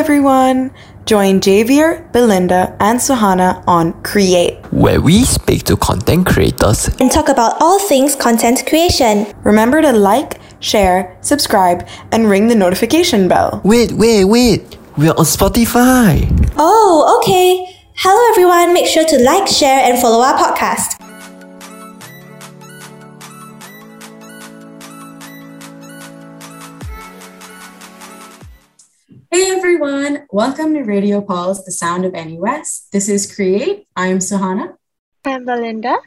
everyone. Join Javier, Belinda, and Suhana on Create, where we speak to content creators and talk about all things content creation. Remember to like, share, subscribe, and ring the notification bell. Wait, wait, wait. We're on Spotify. Oh, okay. Hello, everyone. Make sure to like, share, and follow our podcast. Hey everyone, welcome to Radio Pulse the sound of NUS. This is Create. I'm Suhana. I'm Belinda.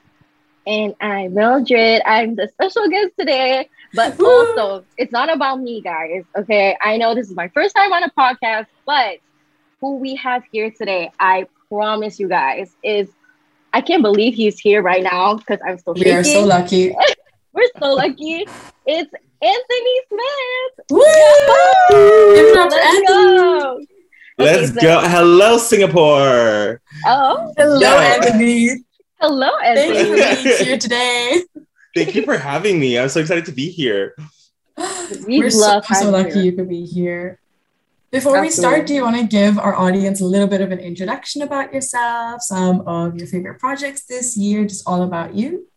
And I'm Mildred. I'm the special guest today, but also it's not about me, guys. Okay. I know this is my first time on a podcast, but who we have here today, I promise you guys, is I can't believe he's here right now because I'm still shaking. We are so lucky. We're so lucky. It's Anthony Smith. Woo! Let's go. Let's okay, go. Hello, Singapore. Oh, hello, yeah. Anthony. Hello, Anthony. Thank you for being here today. Thank you for having me. I'm so excited to be here. We We're so, so lucky you could be here. Before Absolutely. we start, do you want to give our audience a little bit of an introduction about yourself, some of your favorite projects this year, just all about you?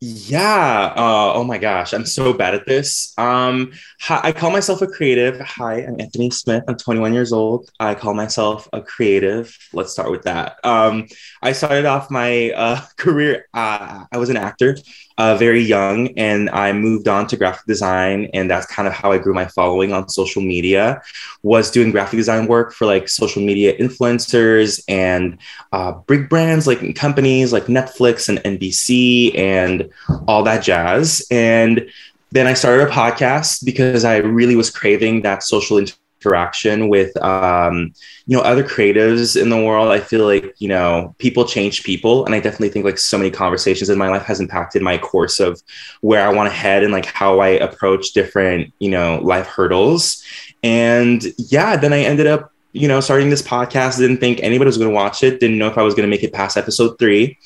Yeah. Uh, oh my gosh, I'm so bad at this. Um, hi, I call myself a creative. Hi, I'm Anthony Smith. I'm 21 years old. I call myself a creative. Let's start with that. Um, I started off my uh, career. Uh, I was an actor uh, very young and I moved on to graphic design. And that's kind of how I grew my following on social media was doing graphic design work for like social media influencers and uh, big brands like companies like Netflix and NBC and all that jazz. And then I started a podcast because I really was craving that social interaction interaction with um, you know other creatives in the world. I feel like you know people change people and i definitely think like so many conversations in my life has impacted my course of where i want to head and like how i approach different you know life hurdles. And yeah then i ended up you know starting this podcast. Didn't think anybody was going to watch it. Didn't know if i was going to make it past episode three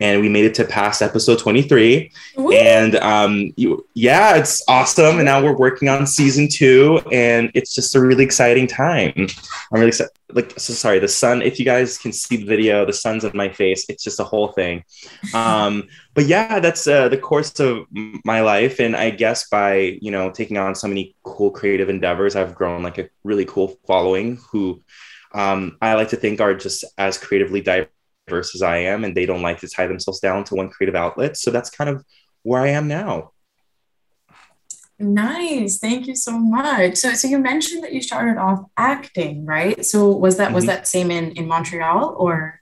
and we made it to past episode 23 Woo! and um, you, yeah it's awesome. And now we're working on season two and it's just a really exciting time. I'm really excited like so sorry the sun if you guys can see the video the sun's in my face it's just a whole thing. Um, but yeah that's uh, the course of my life. And i guess by you know taking on so many cool creative endeavors i've grown like a really cool following who um, i like to think are just as creatively diverse diverse as I am, and they don't like to tie themselves down to one creative outlet. So that's kind of where I am now. Nice. Thank you so much. So so you mentioned that you started off acting, right? So was that mm-hmm. was that same in in Montreal or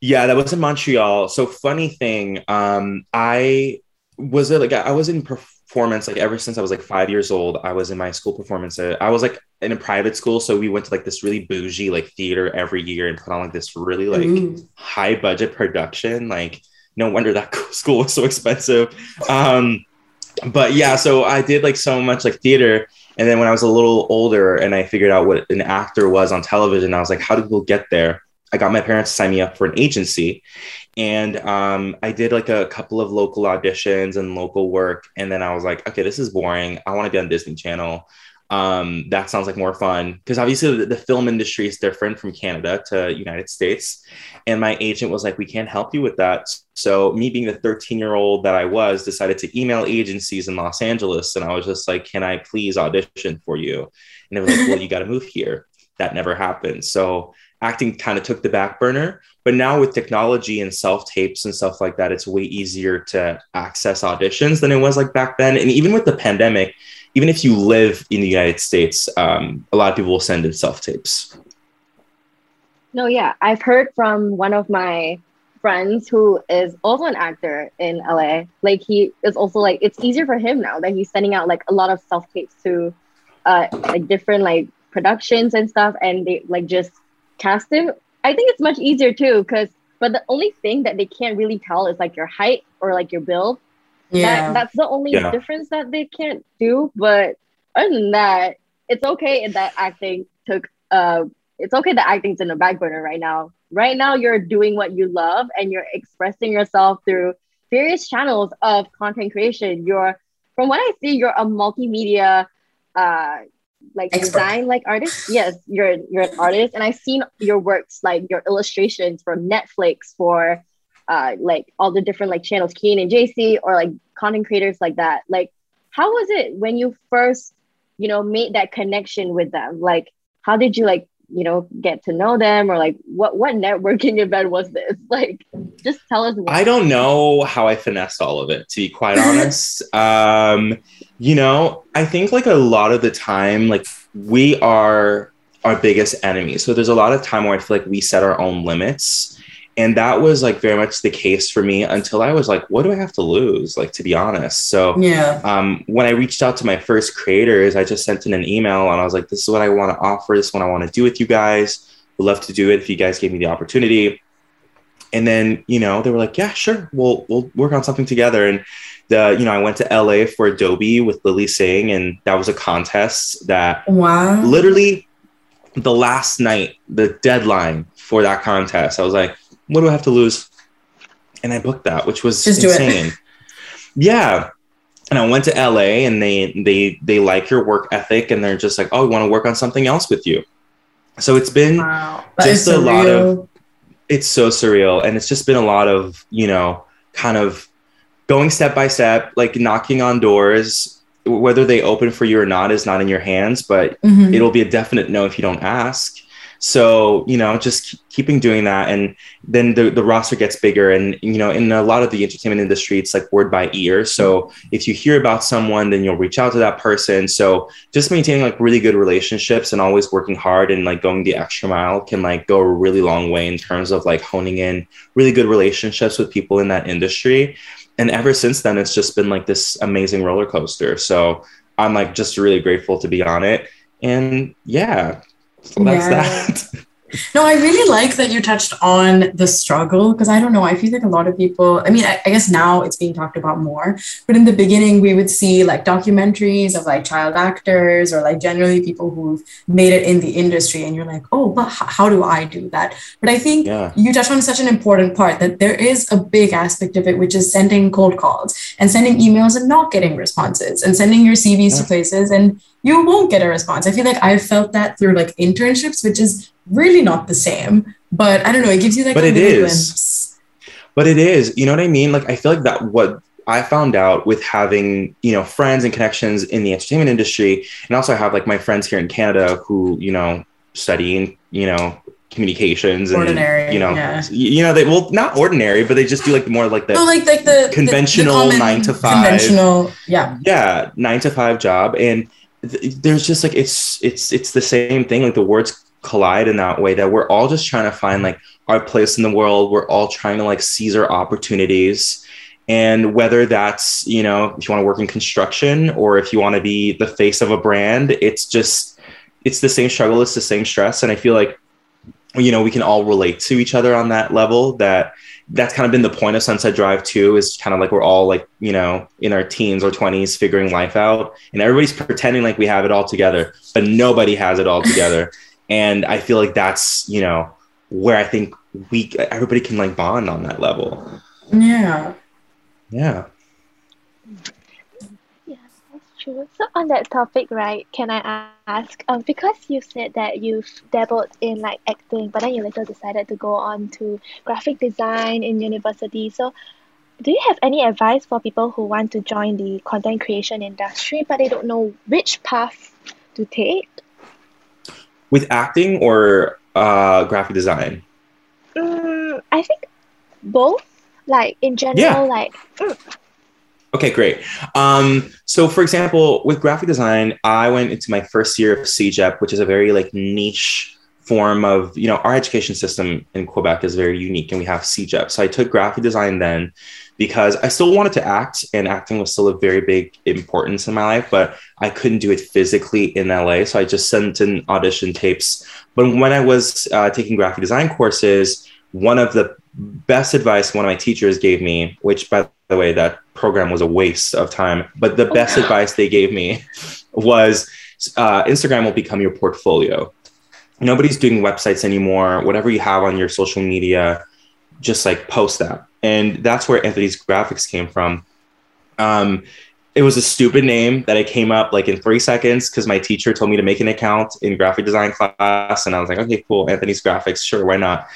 Yeah, that was in Montreal. So funny thing, um I was like I was in performance like ever since I was like five years old. I was in my school performance. Uh, I was like in a private school, so we went to like this really bougie like theater every year and put on like this really like Ooh. high budget production. Like no wonder that school was so expensive. Um, but yeah, so I did like so much like theater. And then when I was a little older and I figured out what an actor was on television, I was like, how do people get there? I got my parents to sign me up for an agency. And um, I did like a couple of local auditions and local work. And then I was like, okay, this is boring. I want to be on Disney Channel. Um, that sounds like more fun because obviously the, the, film industry is different from Canada to United States. And my agent was like, we can't help you with that. So me being the 13 year old that I was, decided to email agencies in Los Angeles. And I was just like, can I please audition for you? And it was like, well, you got to move here. That never happened. So acting kind of took the back burner. But now with technology and self tapes and stuff like that, it's way easier to access auditions than it was like back then. And even with the pandemic, even if you live in the United States, um, a lot of people will send in self tapes. No, yeah, I've heard from one of my friends who is also an actor in LA. Like he is also like it's easier for him now that he's sending out like a lot of self tapes to uh like different like productions and stuff, and they like just cast him, I think it's much easier too. Because but the only thing that they can't really tell is like your height or like your build. Yeah, that, that's the only yeah. difference that they can't do. But other than that, it's okay that acting took. Uh, it's okay that acting's in the back burner right now. Right now, you're doing what you love and you're expressing yourself through various channels of content creation. You're, from what I see, you're a multimedia uh, like Expert. design like artist. Yes, you're you're an artist, and I've seen your works like your illustrations for Netflix for uh like all the different like channels, Kian and JC, or like content creators like that. Like, how was it when you first you know made that connection with them? Like, how did you like you know get to know them or like what what networking event was this like just tell us more. i don't know how i finessed all of it to be quite honest um you know i think like a lot of the time like we are our biggest enemy so there's a lot of time where i feel like we set our own limits and that was like very much the case for me until I was like, what do I have to lose? Like to be honest. So yeah. Um, when I reached out to my first creators, I just sent in an email and I was like, this is what I want to offer. This is what I want to do with you guys. Would love to do it if you guys gave me the opportunity. And then, you know, they were like, yeah, sure. We'll we'll work on something together. And the, you know, I went to LA for Adobe with Lilly Singh, and that was a contest that wow. literally the last night, the deadline for that contest, I was like, what do I have to lose? And I booked that, which was Just insane. yeah. And I went to LA and they they they like your work ethic and they're just like, oh, we want to work on something else with you. So it's been wow. just a surreal. lot of it's so surreal. And it's just been a lot of, you know, kind of going step by step, like knocking on doors, whether they open for you or not is not in your hands, but mm-hmm. it'll be a definite no if you don't ask. So, you know, just keeping doing that. And then the, the roster gets bigger. And, you know, in a lot of the entertainment industry, it's like word by ear. So if you hear about someone, then you'll reach out to that person. So just maintaining like really good relationships and always working hard and like going the extra mile can like go a really long way in terms of like honing in really good relationships with people in that industry. And ever since then, it's just been like this amazing roller coaster. So I'm like just really grateful to be on it. And yeah, so that's yeah. that. No, I really like that you touched on the struggle because I don't know. I feel like a lot of people, I mean, I, I, guess now it's being talked about more, but in the beginning, we would see like documentaries of like child actors or like generally people who've made it in the industry. And you're like, oh, but h- how do I do that? But I think yeah. you touched on such an important part that there is a big aspect of it, which is sending cold calls and sending emails and not getting responses and sending your CVs yeah. to places and you won't get a response. I feel like I've felt that through like internships, which is really not the same. But I don't know, it gives you like but it is. Glimpse. But it is. You know what I mean? Like I feel like that what I found out with having, you know, friends and connections in the entertainment industry. And also I have like my friends here in Canada who, you know, studying, you know, communications and ordinary, you know yeah. you know they well not ordinary but they just do like more like the oh, like like the conventional the, the nine to five conventional yeah yeah nine to five job and there's just like it's it's it's the same thing like the words collide in that way that we're all just trying to find like our place in the world. We're all trying to like seize our opportunities. And whether that's you know if you want to work in construction or if you want to be the face of a brand it's just it's the same struggle it's the same stress. And i feel like you know we can all relate to each other on that level that that's kind of been the point of Sunset Drive too. Is kind of like we're all like you know in our teens or twenties figuring life out, and everybody's pretending like we have it all together, but nobody has it all together. and I feel like that's you know where I think we everybody can like bond on that level. Yeah. Yeah. True. So on that topic, right, can I ask, um, because you said that you've dabbled in like acting, but then you later decided to go on to graphic design in university. So do you have any advice for people who want to join the content creation industry, but they don't know which path to take? With acting or uh, graphic design? Mm, I think both. Like in general, yeah. like mm, Okay, great. Um, so, for example, with graphic design, I went into my first year of CEGEP, which is a very like niche form of, you know, our education system in Quebec is very unique, and we have CEGEP. So I took graphic design then because I still wanted to act, and acting was still a very big importance in my life, but I couldn't do it physically in LA. So I just sent in audition tapes. But when I was uh, taking graphic design courses, one of the best advice one of my teachers gave me, which by the way, that program was a waste of time. But the best oh, advice they gave me was uh, Instagram will become your portfolio. Nobody's doing websites anymore. Whatever you have on your social media, just like post that. And that's where Anthony's graphics came from. Um, it was a stupid name that I came up like in three seconds because my teacher told me to make an account in graphic design class. And I was like, okay, cool. Anthony's graphics. Sure. Why not?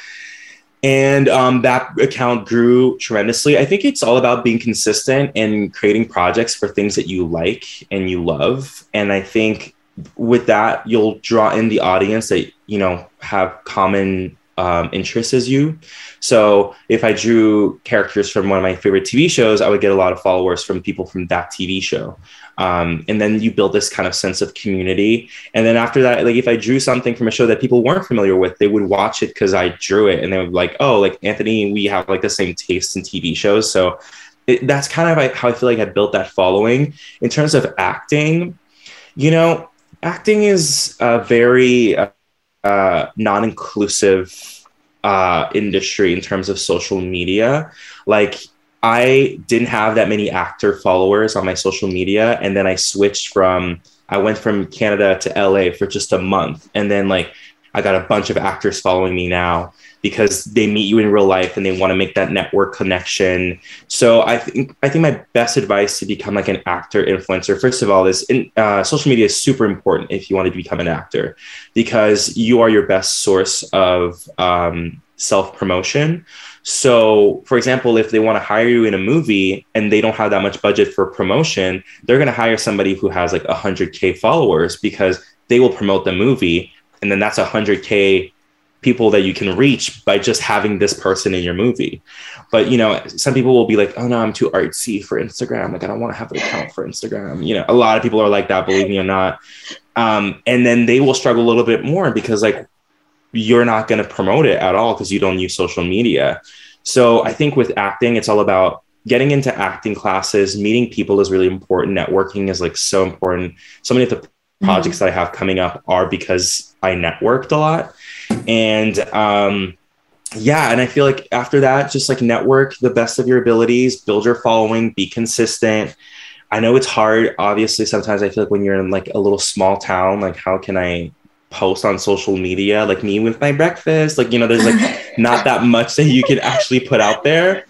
And um, that account grew tremendously. I think it's all about being consistent and creating projects for things that you like and you love. And I think with that, you'll draw in the audience that, you know, have common um, interests as you. So if I drew characters from one of my favorite TV shows, I would get a lot of followers from people from that TV show. Um, and then you build this kind of sense of community. And then after that, like if I drew something from a show that people weren't familiar with, they would watch it because I drew it, and they would like, oh, like Anthony, we have like the same taste in TV shows. So it, that's kind of how I feel like I built that following. In terms of acting, you know, acting is a very uh, uh, non-inclusive uh, industry in terms of social media. Like I didn't have that many actor followers on my social media, and then I switched from I went from Canada to LA for just a month, and then like I got a bunch of actors following me now because they meet you in real life and they want to make that network connection. So I think I think my best advice to become like an actor influencer, first of all, is in, uh, social media is super important if you want to become an actor because you are your best source of um, self promotion. So, for example, if they want to hire you in a movie and they don't have that much budget for promotion, they're going to hire somebody who has like 100K followers because they will promote the movie. And then that's 100K people that you can reach by just having this person in your movie. But you know, some people will be like, "Oh no, I'm too artsy for Instagram. Like, I don't want to have an account for Instagram." You know, a lot of people are like that, believe me or not. Um, and then they will struggle a little bit more because like you're not going to promote it at all because you don't use social media. So I think with acting, it's all about getting into acting classes, meeting people is really important. Networking is like so important. So many of the projects mm-hmm. that I have coming up are because I networked a lot. And um, yeah, and I feel like after that, just like network the best of your abilities, build your following, be consistent. I know it's hard. Obviously, sometimes I feel like when you're in like a little small town, like how can I post on social media like me with my breakfast? Like, you know, there's like not that much that you can actually put out there.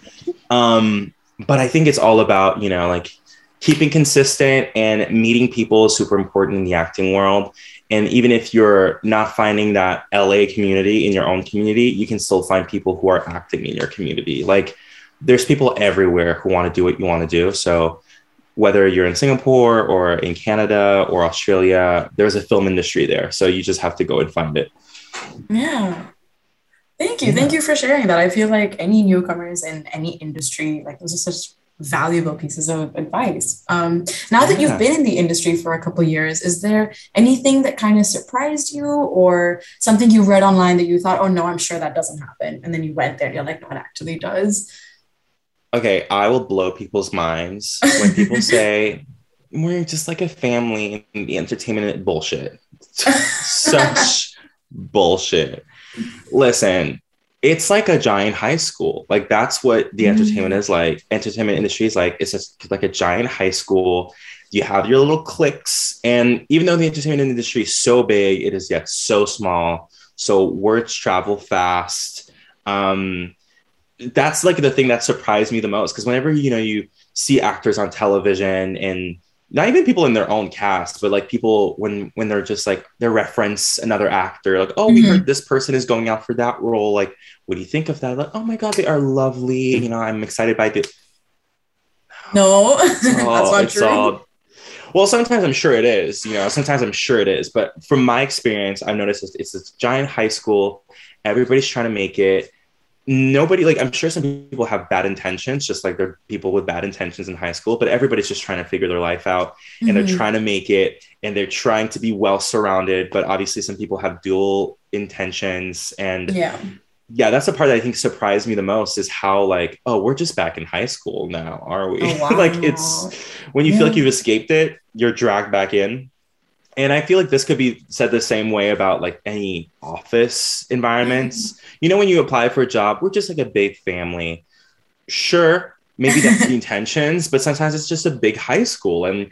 Um, but I think it's all about, you know, like keeping consistent and meeting people is super important in the acting world. And even if you're not finding that LA community in your own community, you can still find people who are acting in your community. Like there's people everywhere who want to do what you want to do. So whether you're in Singapore or in Canada or Australia, there's a film industry there. So you just have to go and find it. Yeah. Thank you. Yeah. Thank you for sharing that. I feel like any newcomers in any industry, like those are such valuable pieces of advice. Um, now that you've been in the industry for a couple years, is there anything that kind of surprised you or something you read online that you thought, oh no, I'm sure that doesn't happen? And then you went there and you're like, no, it actually does. Okay, I will blow people's minds when people say, we're just like a family in the entertainment bullshit. Such bullshit. Listen, it's like a giant high school. Like that's what the mm-hmm. entertainment is like. Entertainment industry is like it's just like a giant high school. You have your little cliques, and even though the entertainment industry is so big, it is yet so small. So words travel fast. Um, that's like the thing that surprised me the most because whenever you know you see actors on television and not even people in their own cast, but like people when when they're just like they reference another actor, like, oh, mm-hmm. we heard this person is going out for that role. Like, what do you think of that? Like, oh my god, they are lovely. You know, I'm excited by it. No, that's not true. All, well, sometimes I'm sure it is. You know, sometimes I'm sure it is. But from my experience, I've noticed it's, it's this giant high school. Everybody's trying to make it nobody like i'm sure some people have bad intentions just like there are people with bad intentions in high school but everybody's just trying to figure their life out and mm-hmm. they're trying to make it and they're trying to be well surrounded but obviously some people have dual intentions and yeah yeah that's the part that i think surprised me the most is how like oh we're just back in high school now are we oh, wow. like it's when you yeah. feel like you've escaped it you're dragged back in and I feel like this could be said the same way about like any office environments. Mm-hmm. You know, when you apply for a job, we're just like a big family. Sure, maybe that's the intentions, but sometimes it's just a big high school and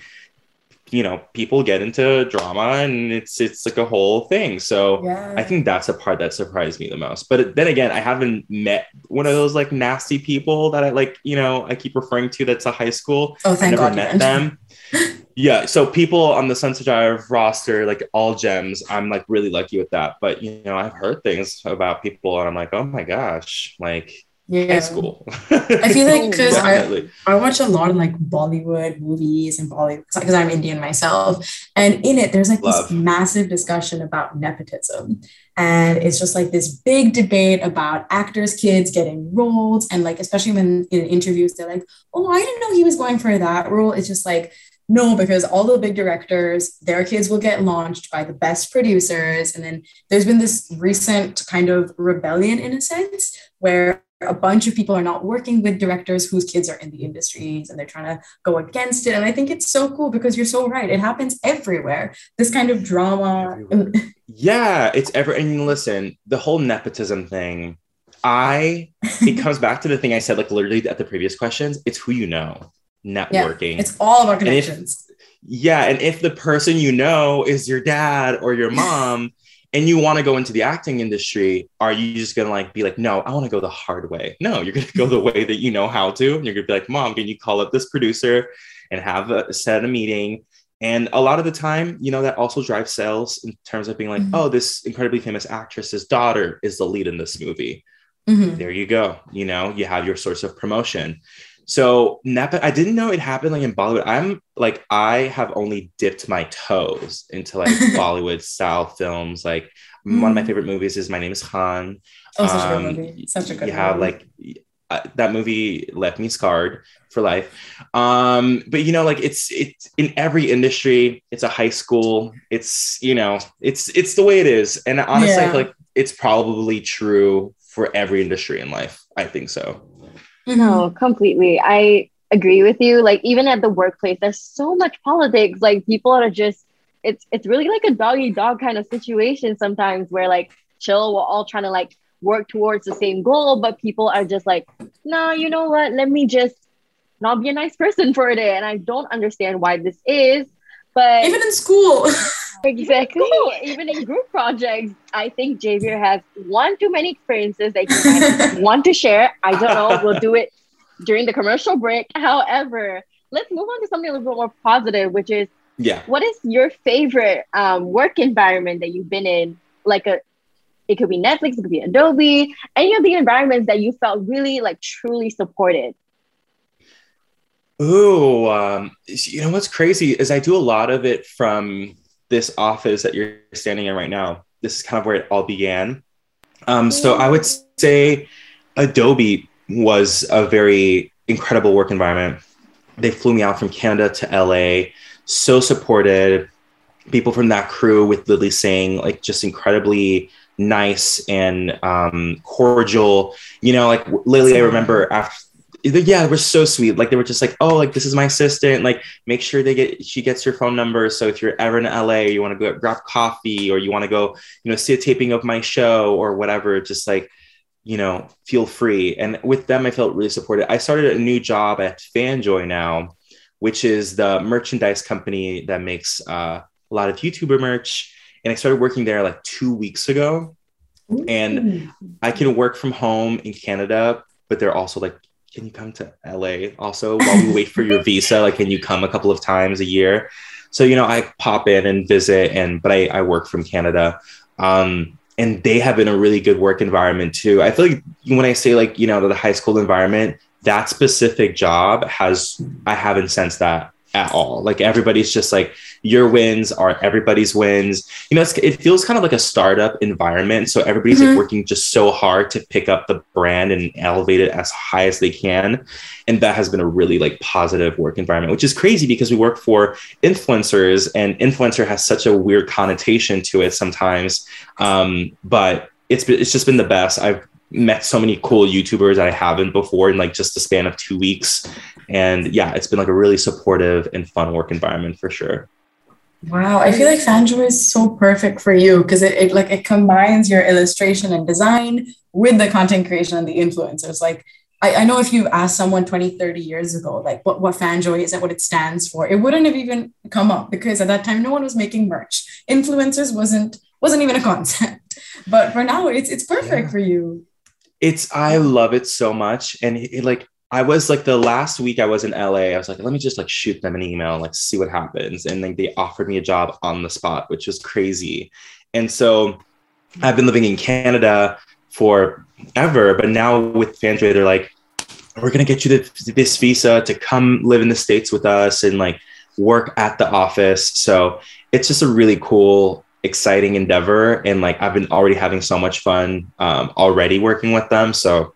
you know, people get into drama and it's it's like a whole thing. So yeah. I think that's a part that surprised me the most. But then again, I haven't met one of those like nasty people that I like, you know, I keep referring to that's a high school. Oh, thank I never God. met them. Yeah, so people on the Sunset Drive roster, like all gems, I'm like really lucky with that. But you know, I've heard things about people, and I'm like, oh my gosh, like yeah. high school. I feel like because I, I watch a lot of like Bollywood movies and Bollywood because I'm Indian myself. And in it, there's like Love. this massive discussion about nepotism. And it's just like this big debate about actors' kids getting roles. And like, especially when in interviews, they're like, oh, I didn't know he was going for that role. It's just like, no, because all the big directors, their kids will get launched by the best producers. And then there's been this recent kind of rebellion in a sense where a bunch of people are not working with directors whose kids are in the industries and they're trying to go against it. And I think it's so cool because you're so right. It happens everywhere. This kind of drama. yeah, it's ever. And listen, the whole nepotism thing, I, it comes back to the thing I said, like literally at the previous questions, it's who you know, networking. Yeah, it's all about connections. If, yeah. And if the person you know is your dad or your mom, and you want to go into the acting industry, are you just gonna like be like, no, I want to go the hard way? No, you're gonna go the way that you know how to. And you're gonna be like, mom, can you call up this producer and have a set a meeting? And a lot of the time, you know, that also drives sales in terms of being like, mm-hmm. oh, this incredibly famous actress's daughter is the lead in this movie. Mm-hmm. There you go. You know, you have your source of promotion. So Napa, I didn't know it happened like in Bollywood. I'm like, I have only dipped my toes into like Bollywood style films. Like mm. one of my mm. favorite movies is My Name Is Khan. Oh, such um, a good um, movie. Such a good You have like uh, that movie left me scarred for life. Um, but you know, like it's it's in every industry, it's a high school, it's you know, it's it's the way it is. And honestly, yeah. Like it's probably true for every industry in life. I think so. Mm-hmm. No, completely. I agree with you. Like even at the workplace, there's so much politics. Like people are just it's it's really like a doggy dog kind of situation sometimes where like chill, we're all trying to like work towards the same goal, but people are just like, nah, you know what? Let me just not be a nice person for a day. And I don't understand why this is. But even in school. exactly. Even in group projects, I think Javier has one too many experiences that he want to share. I don't know. We'll do it during the commercial break. However, let's move on to something a little bit more positive, which is yeah. What is your favorite um, work environment that you've been in? Like a, it could be Netflix, it could be Adobe, any of the environments that you felt really like truly supported. Ooh, um, you know what's crazy is I do a lot of it from this office that you're standing in right now. This is kind of where it all began. Um, so I would say Adobe was a very incredible work environment. They flew me out from Canada to LA, so supported. People from that crew with Lilly Singh, like just incredibly nice and um, cordial. You know, like Lilly, I remember after yeah, they were so sweet. Like they were just like, oh, like this is my assistant. Like make sure they get she gets your phone number. So if you're ever in LA, you want to go grab coffee or you want to go, you know, see a taping of my show or whatever, just like, you know, feel free. And with them, I felt really supported. I started a new job at Fanjoy now, which is the merchandise company that makes uh, a lot of YouTuber merch. And I started working there like two weeks ago. And I can work from home in Canada, but they're also like can you come to LA also while we wait for your visa? Like, can you come a couple of times a year? So, you know, I pop in and visit and, but I, I work from Canada. Um, and they have been a really good work environment too. I feel like when I say like, you know, the high school environment, that specific job has, I haven't sensed that at all. Like everybody's just like your wins are everybody's wins. You know, it feels kind of like a startup environment. So everybody's mm-hmm. like working just so hard to pick up the brand and elevate it as high as they can. And that has been a really like positive work environment, which is crazy because we work for influencers and influencer has such a weird connotation to it sometimes. Um, but it's it's just been the best. I've met so many cool YouTubers that I haven't before in like just the span of two weeks. And yeah, it's been like a really supportive and fun work environment for sure. Wow, I feel like Fanjoy is so perfect for you because it, it like it combines your illustration and design with the content creation and the influencers. Like I, I know if you asked someone 20, 30 years ago, like what, what Fanjoy is and what it stands for, it wouldn't have even come up because at that time no one was making merch. Influencers wasn't wasn't even a concept. But for now, it's it's perfect yeah. for you it's I love it so much, and it, it, like I was like the last week I was in LA, I was like, let me just like shoot them an email, like see what happens. And then they offered me a job on the spot, which was crazy. And so I've been living in Canada for ever, but now with Fanjoy, they're like, we're gonna get you the, this visa to come live in the States with us and like work at the office. So it's just a really cool, exciting endeavor. And like I've been already having so much fun um, already working with them. So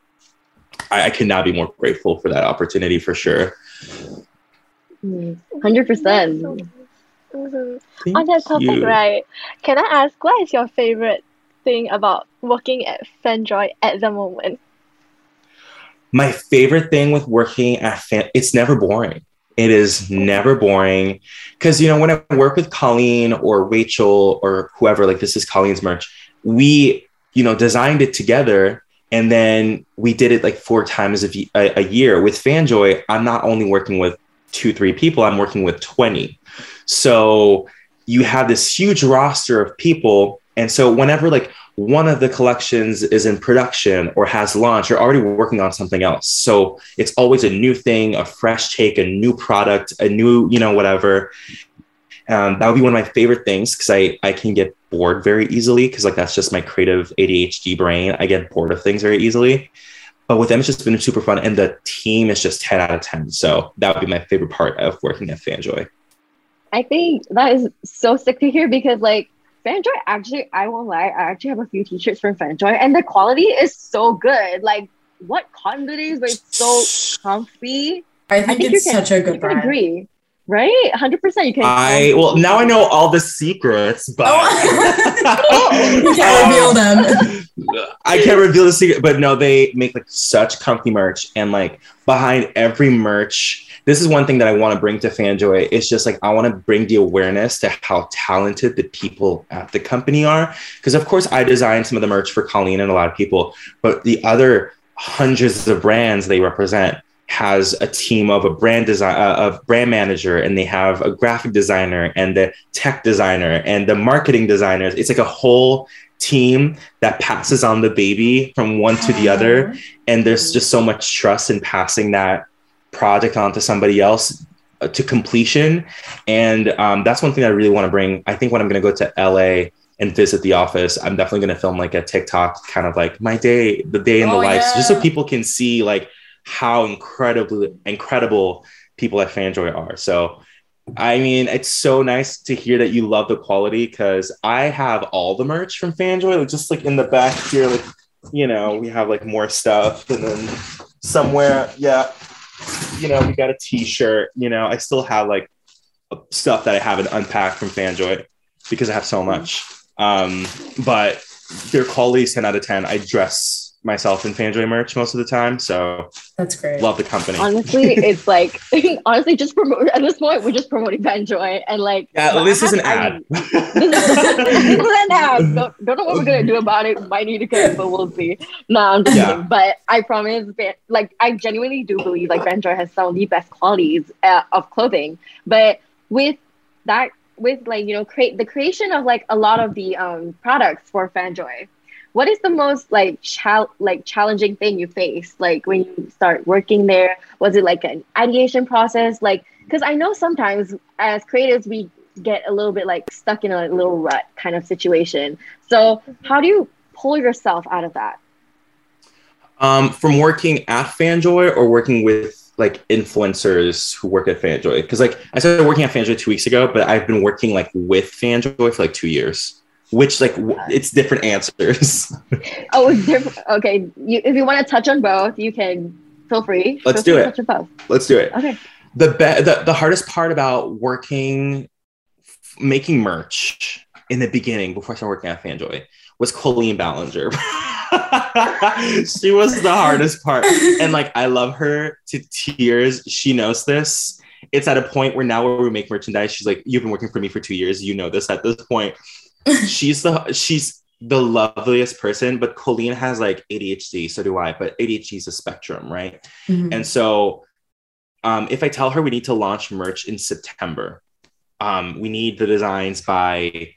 I, I could not be more grateful for that opportunity for sure. 100%. percent mm-hmm. On that topic, you. right? Can I ask what is your favorite thing about working at Fanjoy at the moment? My favorite thing with working at Fan, it's never boring. It is never boring because you know when I work with Colleen or Rachel or whoever, like this is Colleen's merch, we you know designed it together and then we did it like four times a, a, a year with Fanjoy. I'm not only working with two three people, I'm working with twenty. So you have this huge roster of people, and so whenever like one of the collections is in production or has launched, you're already working on something else. So it's always a new thing, a fresh take, a new product, a new, you know, whatever. Um, that would be one of my favorite things because I, I can get bored very easily because like that's just my creative ADHD brain. I get bored of things very easily. But with them, it's just been super fun. And the team is just 10 out of 10. So that would be my favorite part of working at Fanjoy. I think that is so sick to hear because like Fanjoy actually, I won't lie, I actually have a few t-shirts from Fanjoy and the quality is so good. Like what cotton it is, but it's so comfy. I think, I think it's can, such a good brand. agree. Right? 100% you can. I, well, now I know all the secrets, but. Oh. you can't reveal them. I can't reveal the secret, but no, they make like such comfy merch and like behind every merch this is one thing that I want to bring to Fanjoy. It's just like I want to bring the awareness to how talented the people at the company are. Because of course I designed some of the merch for Colleen and a lot of people, but the other hundreds of brands they represent has a team of a brand design uh, of brand manager and they have a graphic designer and the tech designer and the marketing designers it's like a whole team that passes on the baby from one to the other and there's just so much trust in passing that project onto somebody else uh, to completion. And um, that's one thing I really want to bring. I think when I'm going to go to LA and visit the office, I'm definitely going to film like a TikTok kind of like my day, the day in oh, the life, yeah. just so people can see like how incredibly incredible people at Fanjoy are. So, I mean, it's so nice to hear that you love the quality because I have all the merch from Fanjoy, like just like in the back here, like you know, we have like more stuff, and then somewhere, yeah, you know, we got a t-shirt, you know, I still have like stuff that I haven't unpacked from Fanjoy because I have so much. Um, but their quality is 10 out of 10. I dress myself in Fanjoy merch most of the time. So that's great. Love the company. Honestly, it's like honestly just promote at this point we're just promoting Fanjoy and like yeah, well, this is an ad. this, is, this is an ad. Don't, don't know what we're gonna do about it. Might need to cut, but we'll see. No, I'm just yeah. kidding. But I promise, like I genuinely do believe like Fanjoy has some of the best qualities uh, of clothing. But with that, with like you know create the creation of like a lot of the um products for Fanjoy what is the most like chal- like challenging thing you faced? Like when you start working there was it like an ideation process? Like because i know sometimes as creatives we get a little bit like stuck in a little rut kind of situation. So how do you pull yourself out of that? Um, from working at fanjoy or working with like influencers who work at fanjoy? Because like i started working at fanjoy two weeks ago but i've been working like with fanjoy for like two years which like it's different answers. Oh it's different. Okay you, if you want to touch on both you can feel free. Let's feel do free it. let's do it. Okay. The, be- the the hardest part about working making merch in the beginning before i started working at fanjoy was colleen ballinger. She was the hardest part. And like i love her to tears. She knows this. It's at a point where now where we make merchandise she's like you've been working for me for two years. You know this at this point she's the she's the loveliest person, but Colleen has like ADHD, so do I. But ADHD is a spectrum, right? Mm-hmm. And so, um, if I tell her we need to launch merch in September, um, we need the designs by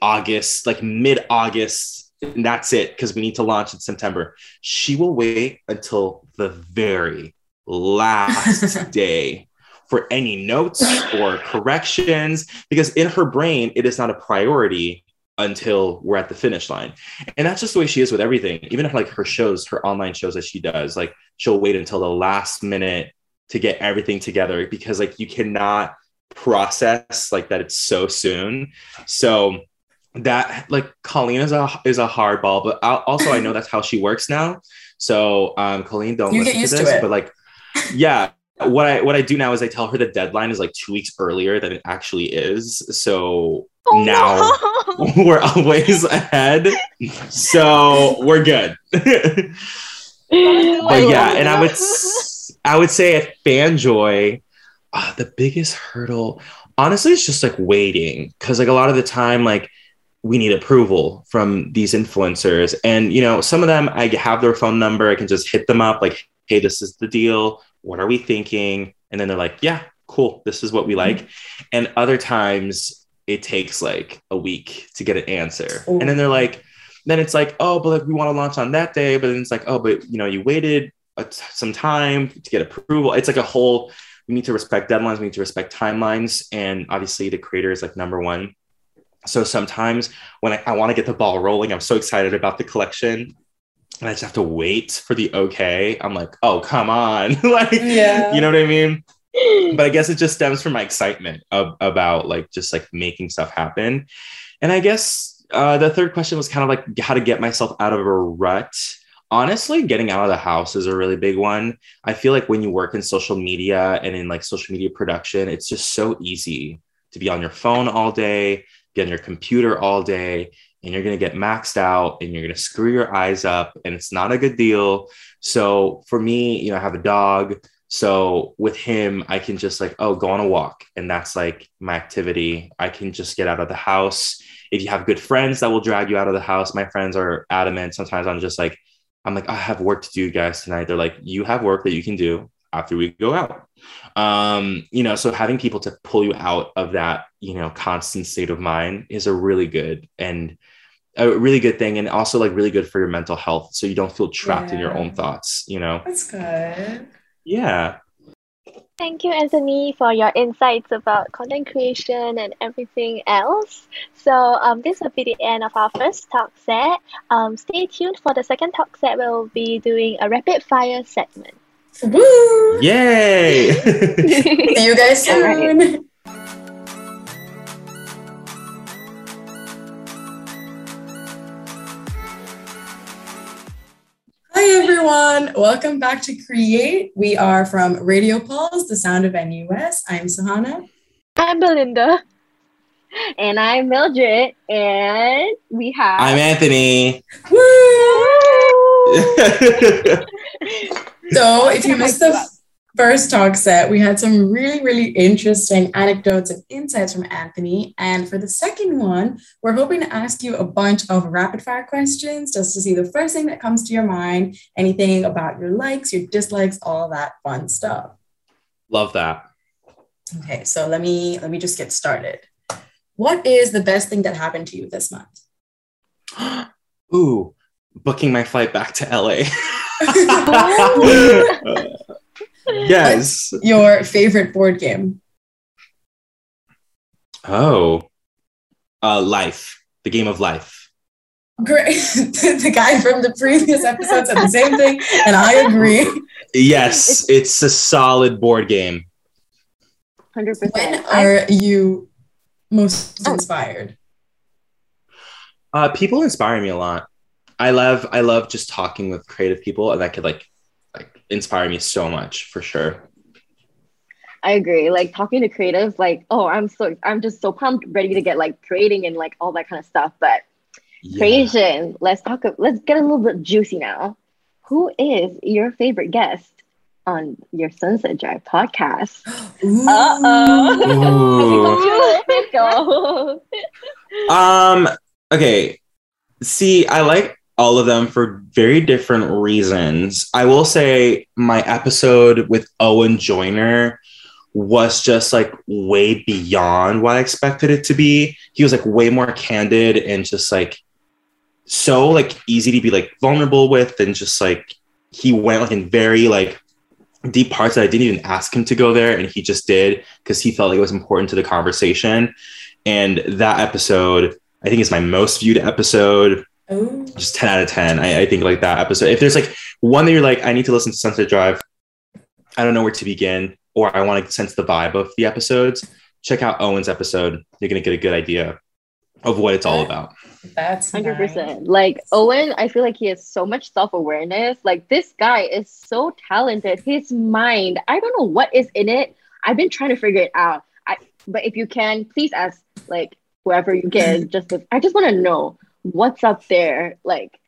August, like mid August, and that's it because we need to launch in September. She will wait until the very last day for any notes or corrections because in her brain it is not a priority until we're at the finish line. And that's just the way she is with everything. Even if like her shows her online shows that she does like she'll wait until the last minute to get everything together because like you cannot process like that it's so soon. So that like colleen is a is a hard ball but I'll, also i know that's how she works now. So um colleen don't You listen get to used to this it. but like yeah what i what i do now is i tell her the deadline is like two weeks earlier than it actually is. So Oh, now no. we're always ahead. So we're good. But yeah and i would i would say at fanjoy uh, the biggest hurdle honestly it's just like waiting because like a lot of the time like we need approval from these influencers. And you know some of them i have their phone number i can just hit them up like hey this is the deal. What are we thinking? And then they're like yeah cool. This is what we like. And other times it takes like a week to get an answer. Ooh. and then they're like then it's like oh but like we want to launch on that day. But then it's like oh but you know you waited uh, t- some time to get approval. It's like a whole we need to respect deadlines we need to respect timelines and obviously the creator is like number one. So sometimes when I, I want to get the ball rolling i'm so excited about the collection and i just have to wait for the okay. I'm like oh come on. Like Yeah. you know what i mean but I guess it just stems from my excitement of, about like just like making stuff happen. And I guess uh, the third question was kind of like how to get myself out of a rut. Honestly, getting out of the house is a really big one. I feel like when you work in social media and in like social media production, it's just so easy to be on your phone all day, be on your computer all day, and you're going to get maxed out and you're going to screw your eyes up, and it's not a good deal. So for me, you know, I have a dog. So with him, I can just like, oh, go on a walk. And that's like my activity. I can just get out of the house. If you have good friends that will drag you out of the house, my friends are adamant. Sometimes I'm just like, I'm like, I have work to do, guys, tonight. They're like, you have work that you can do after we go out. Um, you know, so having people to pull you out of that, you know, constant state of mind is a really good and a really good thing. And also like really good for your mental health. So you don't feel trapped in your own thoughts, you know? That's good. Yeah. Thank you, Anthony, for your insights about content creation and everything else. So, um, this will be the end of our first talk set. Um, stay tuned for the second talk set. We'll be doing a rapid fire segment. Woo! Yay! See you guys All right. soon. Hi everyone, welcome back to Create. We are from Radio Pulse, the sound of NUS. I'm Sahana. I'm Belinda. and I'm Mildred, and we have. I'm Anthony. Woo! So, if you missed the first talk set, we had some really, really interesting anecdotes and insights from Anthony. And for the second one, we're hoping to ask you a bunch of rapid fire questions just to see the first thing that comes to your mind, anything about your likes, your dislikes, all that fun stuff. Love that. Okay, so let me let me just get started. What is the best thing that happened to you this month? Ooh, booking my flight back to LA. yes. Your favorite board game? Oh, uh, life. The game of life. Great. the guy from the previous episode said the same thing, and I agree. Yes, it's a solid board game. 100%. When are you most Oh. inspired? Uh, people inspire me a lot. I love I love just talking with creative people, and that could like like inspire me so much for sure. I agree. Like talking to creatives, like, oh, I'm so, I'm just so pumped, ready to get like creating and like all that kind of stuff. But Yeah. creation, let's talk, let's get a little bit juicy now. Who is your favorite guest on your Sunset Drive podcast? Ooh. Um. Okay. See, I like all of them for very different reasons. I will say my episode with Owen Joyner was just like way beyond what I expected it to be. He was like way more candid and just like so like easy to be like vulnerable with and just like he went like in very like deep parts that I didn't even ask him to go there, and he just did because he felt like it was important to the conversation. And that episode, I think, is my most viewed episode. Oh. Just 10 out of 10. I, I think like that episode. If there's like one that you're like, I need to listen to Sunset Drive, I don't know where to begin, or I want to sense the vibe of the episodes, check out Owen's episode. You're gonna get a good idea of what it's all about. That's Hundred nice. percent. Like Owen, I feel like he has so much self awareness. Like this guy is so talented. His mind, I don't know what is in it. I've been trying to figure it out. I, but if you can, please ask like whoever you can. just, I just want to know what's up there. Like,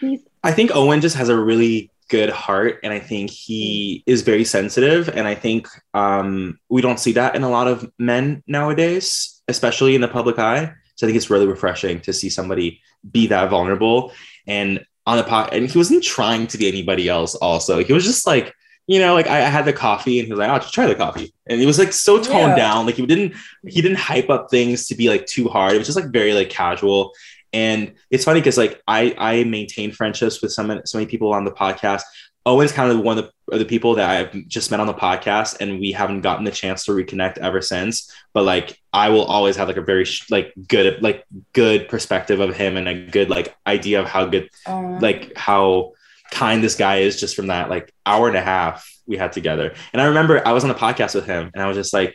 he's I think Owen just has a really good heart, and I think he is very sensitive. And I think um, we don't see that in a lot of men nowadays, especially in the public eye. So I think it's really refreshing to see somebody be that vulnerable. And on the pot, and he wasn't trying to be anybody else. Also, he was just like, you know, like I, I had the coffee, and he was like, "Oh, just try the coffee," and he was like so toned Yeah. down. Like he didn't, he didn't hype up things to be like too hard. It was just like very like casual. And it's funny because like I I maintain friendships with some so many people on the podcast. Owen's kind of one of the, of the people that I've just met on the podcast, and we haven't gotten the chance to reconnect ever since. But like I will always have like a very sh- like good like good perspective of him and a good like idea of how good Um, like how kind this guy is just from that like hour and a half we had together. And I remember I was on the podcast with him, and I was just like.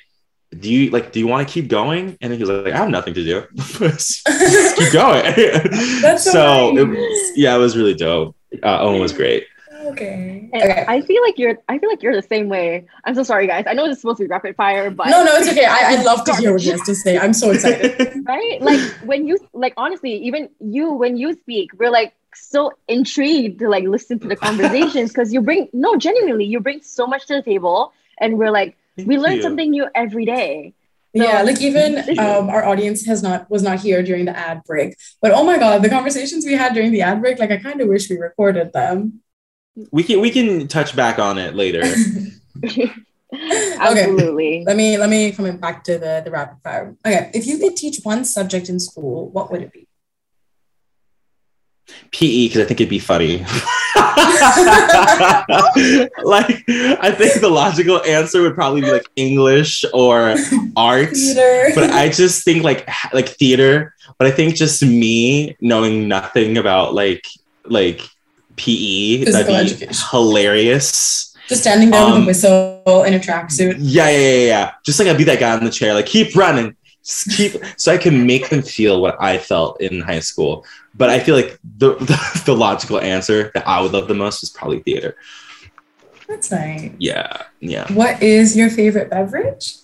Do you like? Do you want to keep going? And then he was like, "I have nothing to do. Just keep going." That's so so it was, yeah, it was really dope. Uh, Owen was great. okay. and Okay. I feel like you're I feel like you're the same way. I'm so sorry guys. I know this is supposed to be rapid fire, but No, no, it's okay. I, I'd love to hear what he has to say. I'm so excited. right? Like when you like honestly, even you when you speak, we're like so intrigued to like listen to the conversations because you bring no genuinely you bring so much to the table and we're like we learn you. something new every day. yeah, like even um, our audience has not was not here during the ad break. But oh my god, the conversations we had during the ad break, like I kind of wish we recorded them. We can we can touch back on it later. Absolutely. Let me let me coming back to the the rapid fire. Okay, if you could teach one subject in school, what would it be? PE because I think it'd be funny. like I think the logical answer would probably be like English or art. Theater. but I just think like like theater. But I think just me knowing nothing about like like PE Physical that'd be education. hilarious. Just standing there with Um, a whistle in a tracksuit. Yeah, yeah, yeah, yeah. Just like I'd be that guy in the chair, like keep running, keep, so I can make them feel what I felt in high school. But I feel like the, the the logical answer that I would love the most is probably theater. That's nice. Yeah, yeah. What is your favorite beverage?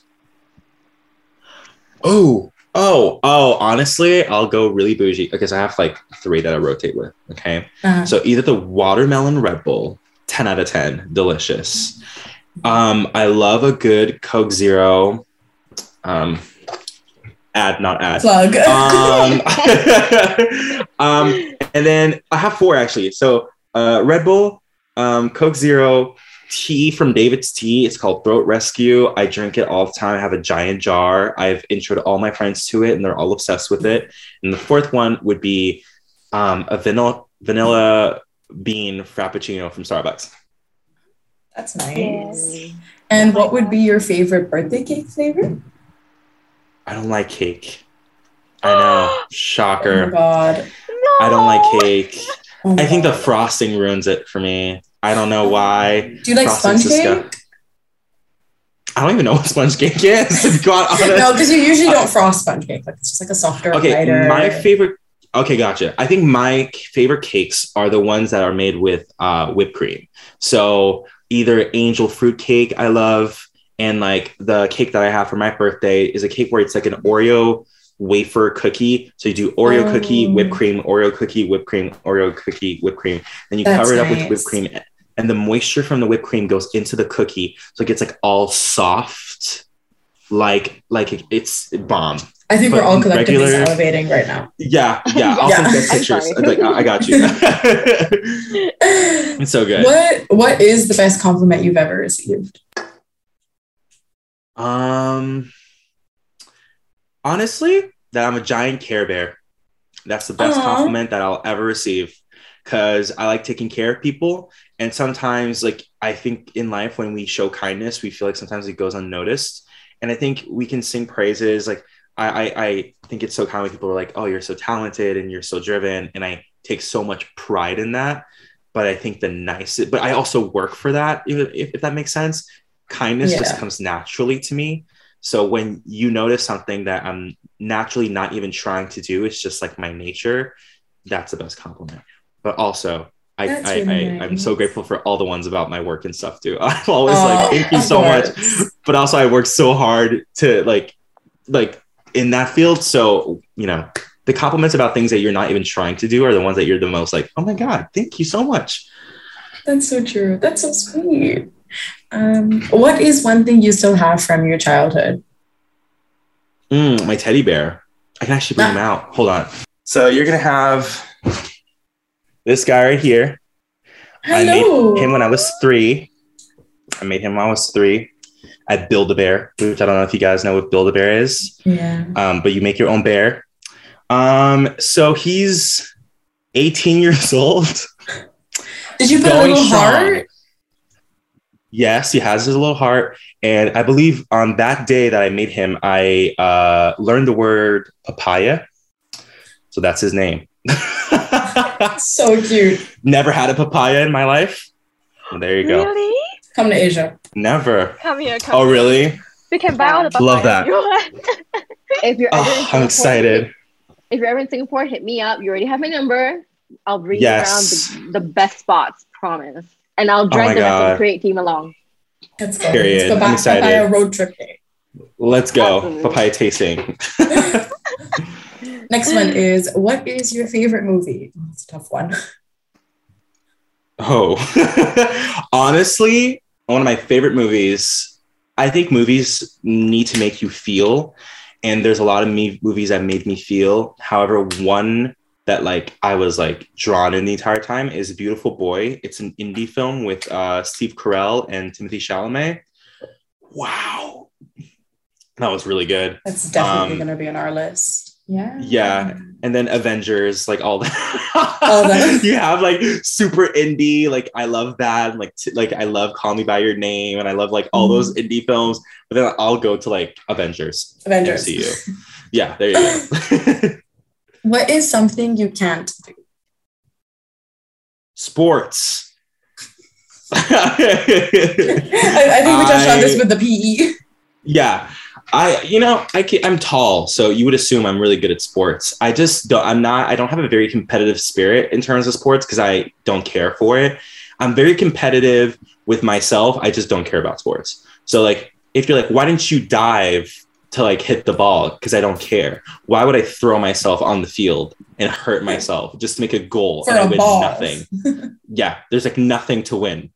Oh, oh, oh. Honestly, I'll go really bougie because I have like three that I rotate with. Okay. Uh, So either the watermelon Red Bull, 10 out of 10, delicious. Um, I love a good Coke Zero. Um, ad, not ad. plug. Um, um, and then I have four actually. So uh, Red Bull, um, Coke Zero, tea from David's Tea. It's called Throat Rescue. I drink it all the time. I have a giant jar. I've introed all my friends to it, and they're all obsessed with it. And the fourth one would be um, a vanilla vanilla bean frappuccino from Starbucks. That's nice. Yes. And what would be your favorite birthday cake flavor? I don't like cake. I know, Oh my shocker. god. I don't like cake. Oh I think the frosting ruins it for me. I don't know why. Do you like frosting's sponge disgu- cake? I don't even know what sponge cake is. To be quite honest. No, because you usually don't frost sponge cake. Like it's just like a softer, okay, lighter. my favorite. Okay, gotcha. I think my favorite cakes are the ones that are made with uh, whipped cream. So either angel fruit cake, I love, and like the cake that I have for my birthday is a cake where it's like an Oreo wafer cookie. So you do Oreo oh. cookie, Oh. whipped cream, Oreo cookie, whipped cream, Oreo cookie, whipped cream. Then you That's cover it up with whipped cream, and the moisture from the whipped cream goes into the cookie, so it gets like all soft, like like it- it's bomb. I think we're all collectively regular- salivating right now. Yeah, yeah. I'll Yeah. send you guys I'm pictures. Like, I I got you. it's so good. What What is the best compliment you've ever received? Um, honestly, that I'm a giant Care Bear. That's the best compliment that I'll ever receive because I like taking care of people. And sometimes, like, I think in life when we show kindness, we feel like sometimes it goes unnoticed. And I think we can sing praises. Like I, I, I think it's so kind when people are like, "Oh, you're so talented and you're so driven," and I take so much pride in that. But I think the nice, but I also work for that. If, if that makes sense, kindness yeah. just comes naturally to me. So when you notice something that I'm naturally not even trying to do, it's just like my nature. That's the best compliment. But also, I, I, really I, nice. I'm so grateful for all the ones about my work and stuff too. I'm always oh, like, thank you so much. But also I work so hard to like, like in that field. So, you know, the compliments about things that you're not even trying to do are the ones that you're the most like, oh my God, thank you so much. That's so true. That's so sweet. Um, what is one thing you still have from your childhood? Mm, my teddy bear. I can actually bring ah. him out. Hold on. So you're gonna have this guy right here. Hello. I made him when I was three. I made him when I was three. I Build a Bear, which I don't know if you guys know what Build a Bear is. Yeah. Um, but you make your own bear. Um, so he's 18 years old. Did you put a little strong. heart? Yes, he has his little heart. And I believe on that day that I made him, I uh, learned the word papaya. So that's his name. so cute. Never had a papaya in my life. Well, there you go. Really? Come to Asia. Never. Come here. Come oh, really? We can buy all the papaya. Love that. if you're oh, I'm excited. If you're ever in Singapore, hit me up. You already have my number. I'll bring yes. you around the, the best spots. Promise. And I'll oh drag oh the rest of the create team along. Let's go. Period. Let's go back I'm papaya road trip day. Let's go. Absolutely. Papaya tasting. Next one is what is your favorite movie? Oh, it's a tough one. Oh, honestly, one of my favorite movies. I think movies need to make you feel, and there's a lot of me movies that made me feel. However, one that like I was like drawn in the entire time is Beautiful Boy. It's an indie film with uh, Steve Carell and Timothée Chalamet. Wow, that was really good. That's definitely um, going to be on our list. Yeah. Yeah. And then Avengers, like all that. all that. you have like super indie, like I love that. Like t- like I love Call Me by Your Name, and I love like all mm those mm-hmm. indie films. But then I'll go to like Avengers. Avengers. See you. yeah, there you go. What is something you can't do? Sports. I, I, think we touched I, on this with the PE. Yeah. I, you know, I can, I'm tall, so you would assume I'm really good at sports. I just don't. I'm not. I don't have a very competitive spirit in terms of sports because I don't care for it. I'm very competitive with myself. I just don't care about sports. So like, if you're like, why didn't you dive to like hit the ball? Because I don't care. Why would I throw myself on the field and hurt myself just to make a goal for and I win ball. nothing? yeah, there's like nothing to win.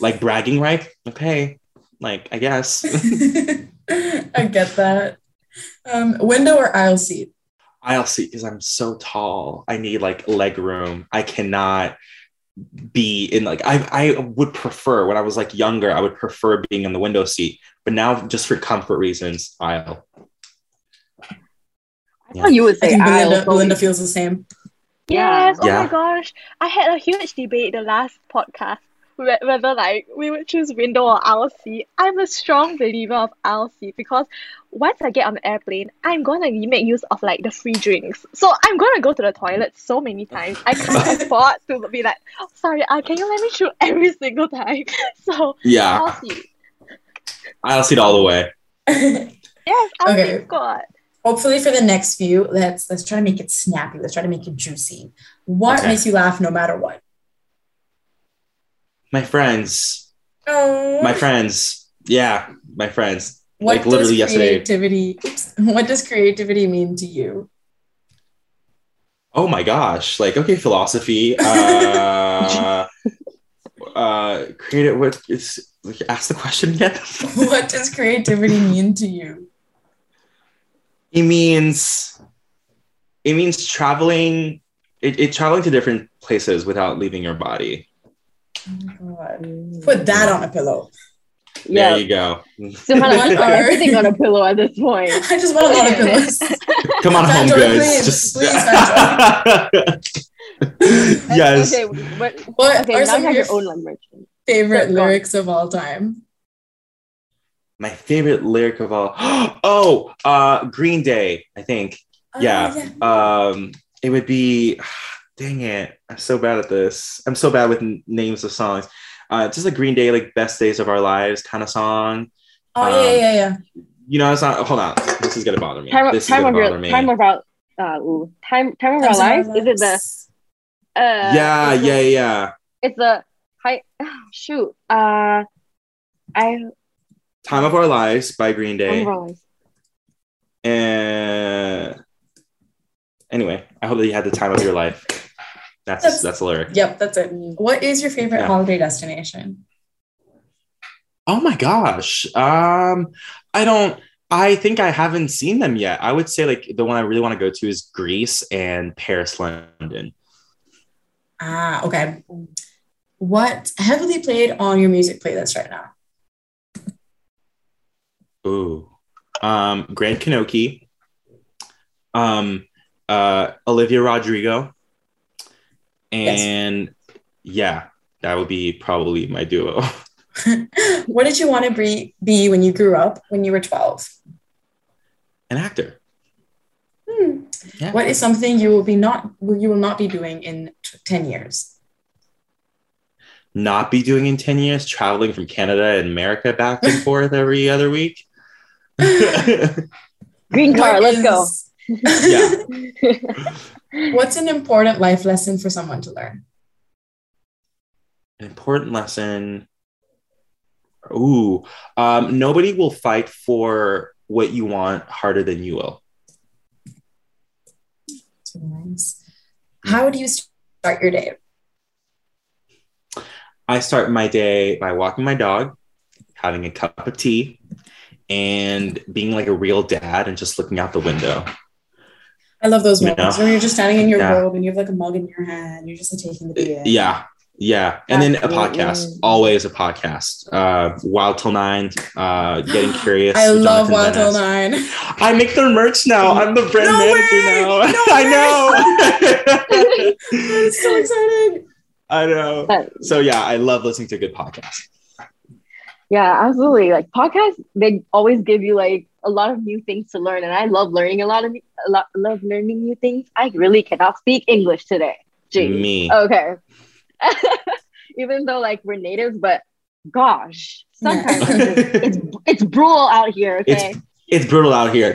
Like bragging right? Okay, like I guess. I get that. Um, window or aisle seat? Aisle seat because I'm so tall. I need like leg room. I cannot be in like I I would prefer when I was like younger, I would prefer being in the window seat. But now just for comfort reasons, aisle. I thought you would say aisle. Belinda, Belinda feels the same. Yes. Oh yeah. my gosh. I had a huge debate the last podcast whether like we would choose window or aisle seat. I'm a strong believer of aisle seat because once I get on the airplane, I'm gonna make use of like the free drinks. So I'm gonna go to the toilet so many times. I can't afford to be like, oh, sorry, uh, can you let me through every single time? So yeah, aisle seat. Aisle it all the way. yes, aisle okay. seat God. Hopefully for the next few, let's let's try to make it snappy. Let's try to make it juicy. What okay. makes you laugh no matter what? my friends. Oh. My friends. Yeah, my friends. What like literally creativity, yesterday. What does creativity mean to you? Oh my gosh! Like okay, philosophy. Uh, uh, creative. What is? Ask the question again. what does creativity mean to you? It means. It means traveling. It, it traveling to different places without leaving your body. Oh Put that on a pillow. Yeah. There you go. So put everything on a pillow at this point. I just want a lot of pillows. Come on home, guys. Just please, yes. Okay, but, what okay, now you have your own language. favorite lyrics of all time? My favorite lyric of all. Oh, uh, Green Day. I think. Oh, yeah. yeah. Um, it would be. Dang it! I'm so bad at this. I'm so bad with n- names of songs. Uh, just a Green Day like "Best Days of Our Lives" kind of song. Oh um, yeah, yeah, yeah. You know, it's not. Hold on. This is gonna bother me. Time, this time of your me. time of our uh, ooh, time time of our lives. Is it the? Uh, yeah, yeah, yeah. It's a high. shoot. Uh, I. Time of Our Lives by Green Day. And anyway, I hope that you had the time of your life. That's that's, that's a lyric. Yep, that's it. What is your favorite yeah. holiday destination? Oh my gosh. Um, I don't I think I haven't seen them yet. I would say like the one I really want to go to is Greece and Paris, London. Ah, okay. What heavily played on your music playlist right now? Ooh. Um, Grant Knoche. Um, uh, Olivia Rodrigo. And yes. yeah, that would be probably my duo. what did you want to be, be when you grew up when you were 12? An actor. Yeah. What is something you will be not you will not be doing in t- 10 years? Not be doing in 10 years, traveling from Canada and America back and forth every other week. Green car, what let's is, go. yeah. What's an important life lesson for someone to learn? An important lesson Ooh, um, nobody will fight for what you want harder than you will. Nice. How do you start your day? I start my day by walking my dog, having a cup of tea, and being like a real dad and just looking out the window. I love those moments you know? when you're just standing in your yeah. robe and you have like a mug in your hand, you're just like, taking the uh, day. Yeah, yeah, and then a podcast. Always a podcast. Uh, Wild till nine. Uh, getting curious. I love Wild till nine. I make their merch now. I'm the brand no manager way! now. No I know. it's so exciting. I know. So yeah, I love listening to good podcasts. Yeah, absolutely. Like podcasts, they always give you like a lot of new things to learn, and I love learning a lot of a lot love learning new things. I really cannot speak English today. Gee. Me. Okay. even though like we're natives, but gosh, sometimes it's, it's brutal out here. Okay. It's, it's brutal out here.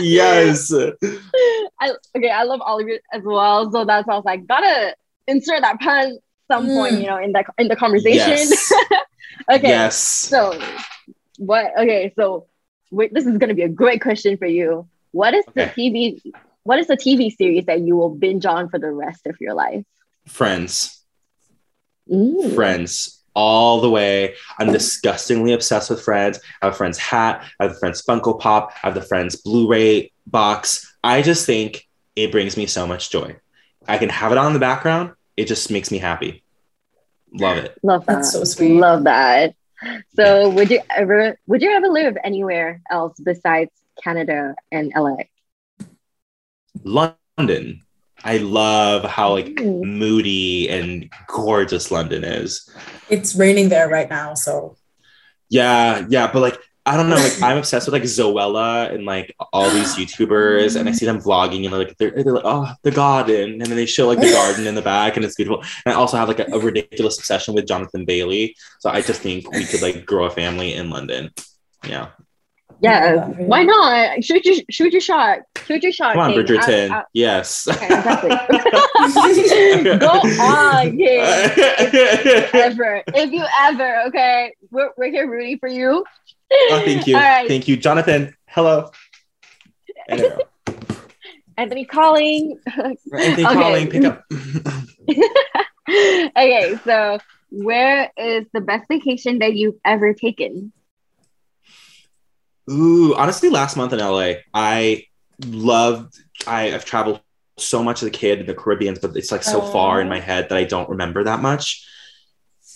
yes. I, okay, I love all of you as well. So that's why I was like, gotta insert that pun some mm. point, you know, in that in the conversation. Yes. okay. Yes. So what okay, so wait, this is gonna be a great question for you. What is okay. the TV? What is the TV series that you will binge on for the rest of your life? Friends. Ooh. Friends all the way. I'm disgustingly obsessed with Friends. I have a Friends hat. I have the Friends Funko Pop. I have the Friends Blu-ray box. I just think it brings me so much joy. I can have it on in the background. It just makes me happy. Love it. Love that. That's so sweet. Love that. So, would you ever would you ever live anywhere else besides Canada and LA? London. I love how like mm. moody and gorgeous London is. It's raining there right now, so yeah, yeah, but like I don't know, like I'm obsessed with like Zoella and like all these YouTubers, and I see them vlogging and like they're, they're like, oh, the garden, and then they show like the garden in the back, and it's beautiful. And I also have like a, a ridiculous obsession with Jonathan Bailey, so I just think we could like grow a family in London. Yeah. Yeah, why not? Shoot your shoot your shot. Shoot your shot. Come on, King. Bridgerton. I, I, yes. Okay, exactly. Go on, King. If ever, if you ever, okay, we're, we're here rooting for you. Oh, thank you, right. thank you, Jonathan. Hello. Uh, Anthony calling. Anthony okay. calling. Pick up. okay, so where is the best vacation that you've ever taken? Ooh, honestly, last month in LA, I loved. I, I've traveled so much as a kid in the Caribbean, but it's like so oh. far in my oh. head that I don't remember that much.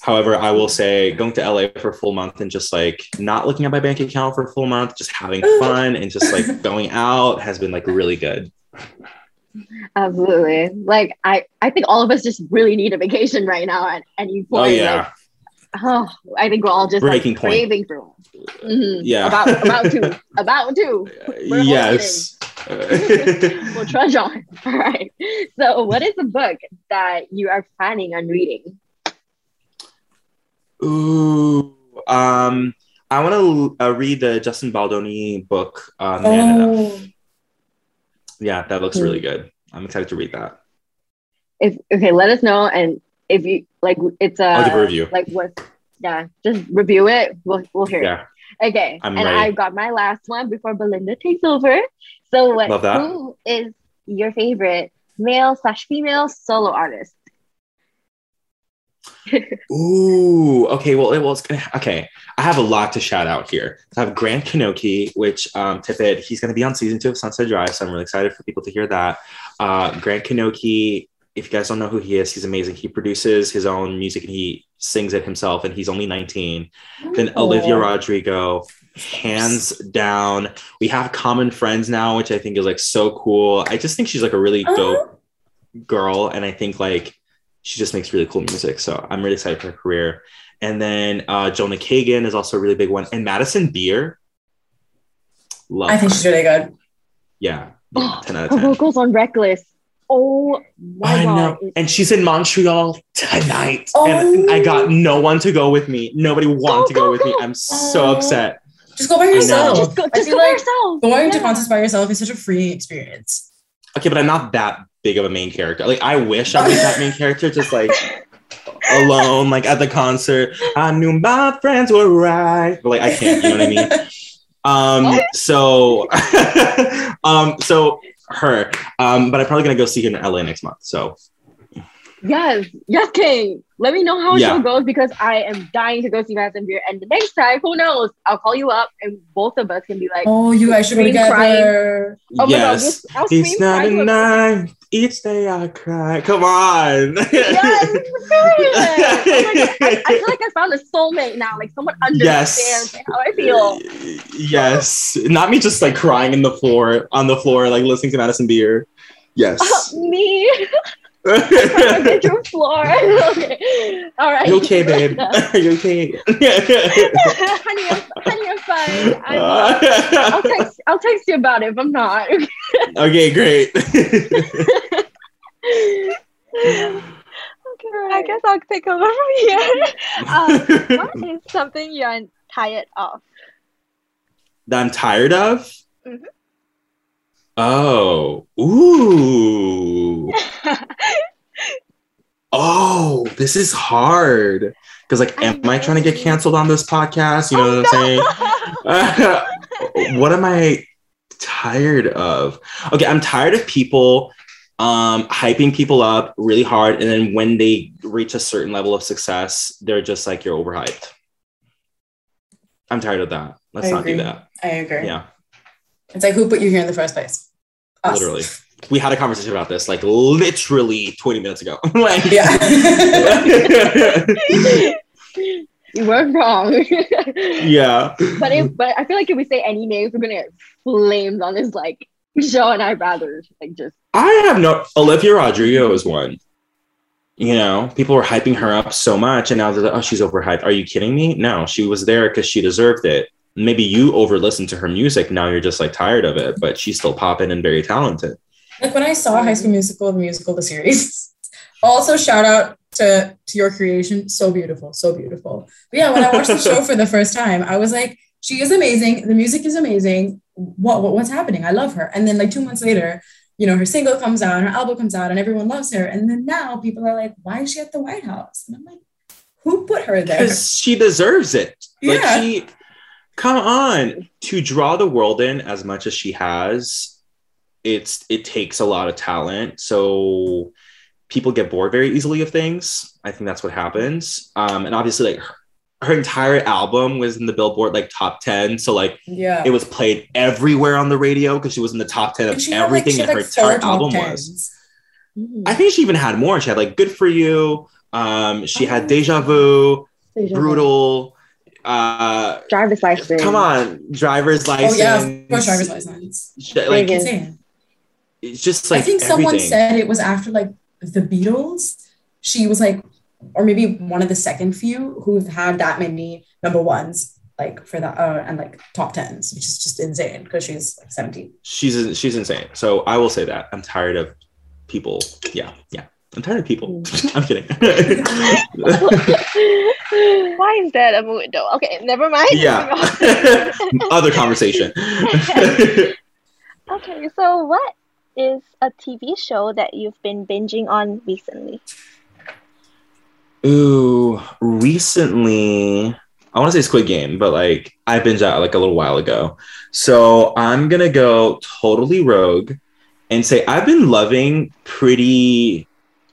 However, I will say going to LA for a full month and just like not looking at my bank account for a full month, just having fun and just like going out has been like really good. Absolutely. Like I, I think all of us just really need a vacation right now at any oh, point. Oh yeah. Like, oh, I think we're all just Breaking like, craving for one. Mhm. Yeah. About about to. About to. We're yes. we'll trudge on. All right. So what is the book that you are planning on reading? Ooh. Um. I want to uh, read the Justin Baldoni book. Uh, Man Enough. Oh, Yeah, that looks really good. I'm excited to read that. If okay, let us know and if you like it's a I'll give a review. like what yeah, just review it. We'll we'll hear it. Yeah. Okay, I'm and ready. I got my last one before Belinda takes over. So, what? Love that. Who is your favorite male slash female solo artist? Ooh, okay. Well, it was okay. I have a lot to shout out here. I have Grant Knoche, which um, Tippett, he's going to be on season two of Sunset Drive, so I'm really excited for people to hear that. Uh, Grant Knoche, if you guys don't know who he is, he's amazing. He produces his own music and he sings it himself, and he's only 19. Then Olivia Rodrigo, hands down. We have common friends now, which I think is like so cool. I just think she's like a really Oh. dope girl, and I think like she just makes really cool music. So I'm really excited for her career. And then uh, Jonah Kagen is also a really big one, and Madison Beer. Love I think her. she's really good. yeah, yeah, ten out of ten. vocals on Reckless. Oh my I god! know, It's- and she's in Montreal tonight, Oh. and I got no one to go with me. Nobody wanted to Go, go go, with me. I'm so Oh. upset. Just go by yourself. Just go, just feel go by like yourself. going to Yeah. concerts by yourself is such a free experience. Okay, but I'm not that big of a main character. Like I wish I was that main character, just like alone, like at the concert. I knew my friends were right, but like I can't. You know what I mean? Um. So, um. So her. Um. But I'm probably gonna go see her in LA next month. So Yes, yes, King. Let me know how Yeah. show goes because I am dying to go see Madison Beer. And the next time, who knows? I'll call you up and both of us can be like, Oh, you guys should go Scream together. oh yes, my god, I'll it's not a to night. Each day I cry. Come on. Yes. Oh my god, I, I feel like I found a soulmate now. Like someone understands Yes. how I feel. Yes. Not me just like crying in the floor on the floor, like listening to Madison Beer. Yes. me on my bedroom floor. okay. All right. you okay, babe? Are you okay? honey, I'm, honey, I'm fine. I'm, uh, I'll text. I'll text you about it if I'm not. okay, great. Okay, I guess I'll take over from here. Um, what is something you're tired of? that I'm tired of? Mhm. Oh. Ooh. oh, this is hard. Because like, I am I trying to get canceled on this podcast? You know what I'm saying? what am I tired of? Okay, I'm tired of people um hyping people up really hard and then when they reach a certain level of success, they're just like you're overhyped. I'm tired of that. Let's I not agree. do that. I agree. Yeah, It's like who put you here in the first place? Us. literally. We had a conversation about this like literally 20 minutes ago. like Yeah. you weren't wrong. yeah. but if, but I feel like if we say any names, we're gonna get flamed on this like show, and I'd rather like just I have no Olivia Rodrigo is one. You know, people were hyping her up so much, and now they're like, oh, she's overhyped. Are you kidding me? No, she was there because she deserved it. Maybe you over listened to her music. Now you're just like tired of it, but she's still popping and very talented. like when I saw High School Musical, the musical, the series. Also, shout out to to your creation. So beautiful, so beautiful. But yeah, when I watched the show for the first time, I was like, she is amazing. The music is amazing. What, what what's happening? I love her. And then like two months later, you know, her single comes out, her album comes out, and everyone loves her. And then now people are like, why is she at the White House? And I'm like, who put her there? Because she deserves it. Like Yeah. she come on. To draw the world in as much as she has, it's it takes a lot of talent. So people get bored very easily of things. I think that's what happens. Um, and obviously, like her, her entire album was in the Billboard like top ten. So like Yeah. it was played everywhere on the radio because she was in the top ten of she had, like- everything, and her like, entire album tens. was. I think she even had more. She had like "Good for You." Um, she had Oh. "Deja Vu," "Brutal." Uh, driver's license. come on, driver's license. Oh license. yeah, of course, driver's license. Sh- Like Megan. Insane. it's just like I think everything. someone said it was after like the Beatles. She was like, or maybe one of the second few who've had that many number ones like for that uh, and like top tens, which is just insane because she's like 17. She's she's insane. So I will say that I'm tired of people. Yeah, yeah. I'm tired of people. Mm. I'm kidding. Why is that a though? Okay, never mind. Yeah. Other conversation. okay, so what is a TV show that you've been binging on recently? Ooh, recently I want to say Squid Game, but like I binged out like a little while ago. So I'm gonna go totally rogue and say I've been loving pretty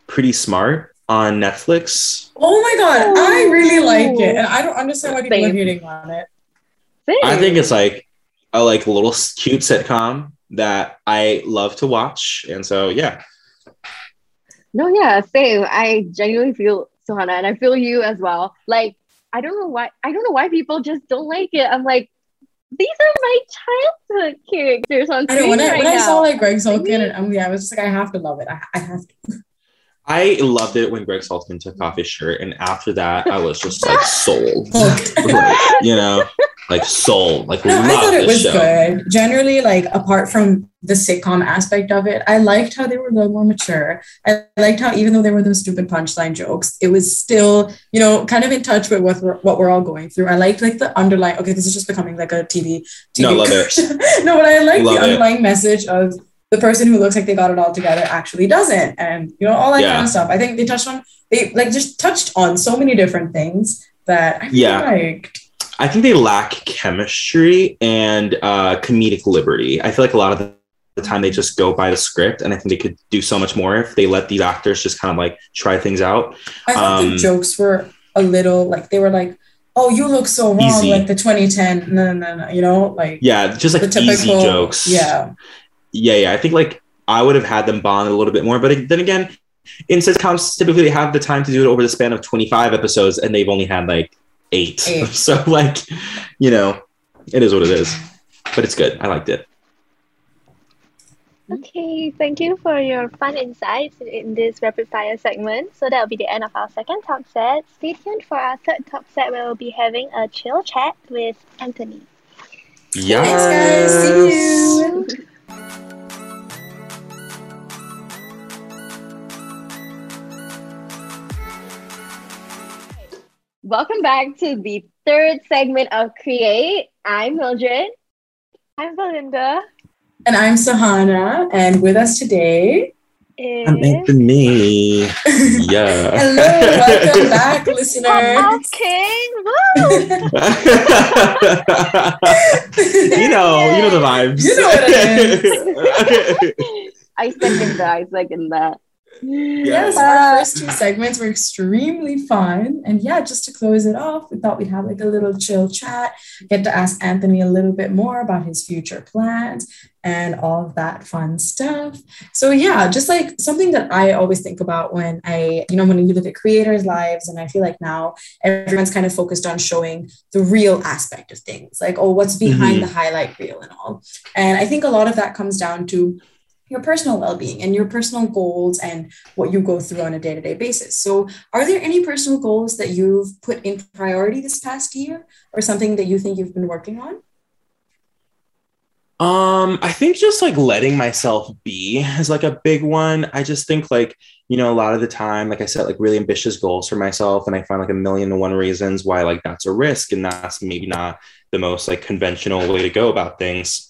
pretty smart on Netflix. Oh my god, I really like it. And I don't understand why people Same. are hating on it. Same. I think it's like a like little cute sitcom that I love to watch. And so yeah. No, yeah, same. I genuinely feel Sahana, and I feel you as well. Like I don't know why I don't know why people just don't like it. I'm like, these are my childhood characters on screen I know, when I, right when I saw like Greg Sulkin and um, yeah, I was just like, I have to love it. I, I have to. I loved it when Greg Sulkin took off his shirt, and after that, I was just like sold. like, you know, like sold. Like no, I thought it was show. good. Generally, like apart from the sitcom aspect of it, I liked how they were a little more mature. I liked how even though there were those stupid punchline jokes, it was still you know kind of in touch with what we're, what we're all going through. I liked like the underlying. Okay, this is just becoming like a TV. TV no, love it. no, but I like the underlying it. message of the person who looks like they got it all together actually doesn't and you know all that yeah. kind of stuff i think they touched on they like just touched on so many different things that i yeah. liked I think they lack chemistry and uh, comedic liberty. I feel like a lot of the time they just go by the script, and I think they could do so much more if they let these actors just kind of like try things out. I thought um, the jokes were a little like they were like, "Oh, you look so wrong," easy. like the 2010, no, no, no, you know, like yeah, just like the typical, easy jokes. Yeah, yeah, yeah. I think like I would have had them bond a little bit more, but then again, in sitcoms typically they have the time to do it over the span of 25 episodes, and they've only had like eight. eight. So like, you know, it is what it is. But it's good. I liked it. Okay, thank you for your fun insights in this rapid fire segment. So that will be the end of our second talk set. Stay tuned for our third talk set where we'll be having a chill chat with Anthony. Yes. Thanks, guys. See you. Welcome back to the third segment of Create. I'm Mildred. I'm Belinda. And I'm Sahana. And with us today is... I'm Anthony. yeah. Hello, welcome back, listeners. King. you know, you know the vibes. You know what it is. I second that. I second that. Yes, our first two segments were extremely fun. And yeah, just to close it off, we thought we'd have like a little chill chat, get to ask Anthony a little bit more about his future plans and all of that fun stuff. So yeah, just like something that I always think about when I, you know, when you look at creators' lives, and I feel like now everyone's kind of focused on showing the real aspect of things, like, oh, what's behind mm-hmm. the highlight reel and all. And I think a lot of that comes down to your personal well-being and your personal goals and what you go through on a day-to-day basis. So are there any personal goals that you've put in priority this past year or something that you think you've been working on? Um i think just like letting myself be is like a big one. I just think like you know a lot of the time like i set like really ambitious goals for myself and i find like a million and one reasons why like that's a risk and that's maybe not the most like conventional way to go about things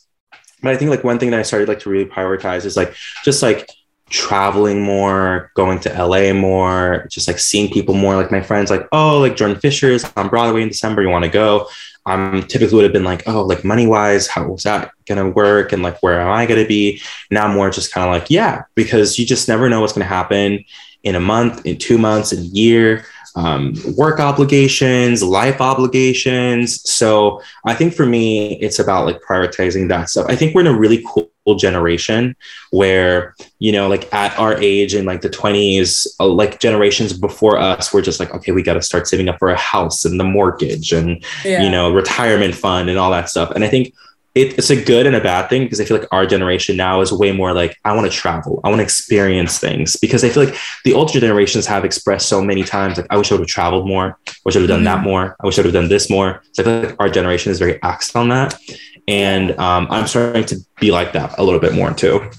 but I think like one thing that I started like to really prioritize is like just like traveling more, going to LA more, just like seeing people more. Like my friends, like, oh, like Jordan Fisher's on Broadway in December, you want to go? Um, typically would have been like, oh, like money wise, how was that gonna work? And like, where am I gonna be? Now more just kind of like, yeah, because you just never know what's gonna happen in a month, in two months, in a year um, work obligations, life obligations. So I think for me, it's about like prioritizing that stuff. I think we're in a really cool generation where, you know, like at our age in like the 20s, uh, like generations before us, we're just like, okay, we got to start saving up for a house and the mortgage and, yeah. you know, retirement fund and all that stuff. And I think it, it's a good and a bad thing because I feel like our generation now is way more like I want to travel, I want to experience things because I feel like the older generations have expressed so many times like I wish I would have traveled more, I wish I would have done mm-hmm. that more, I wish I would have done this more. So I feel like our generation is very axed on that, and um, I'm starting to be like that a little bit more too.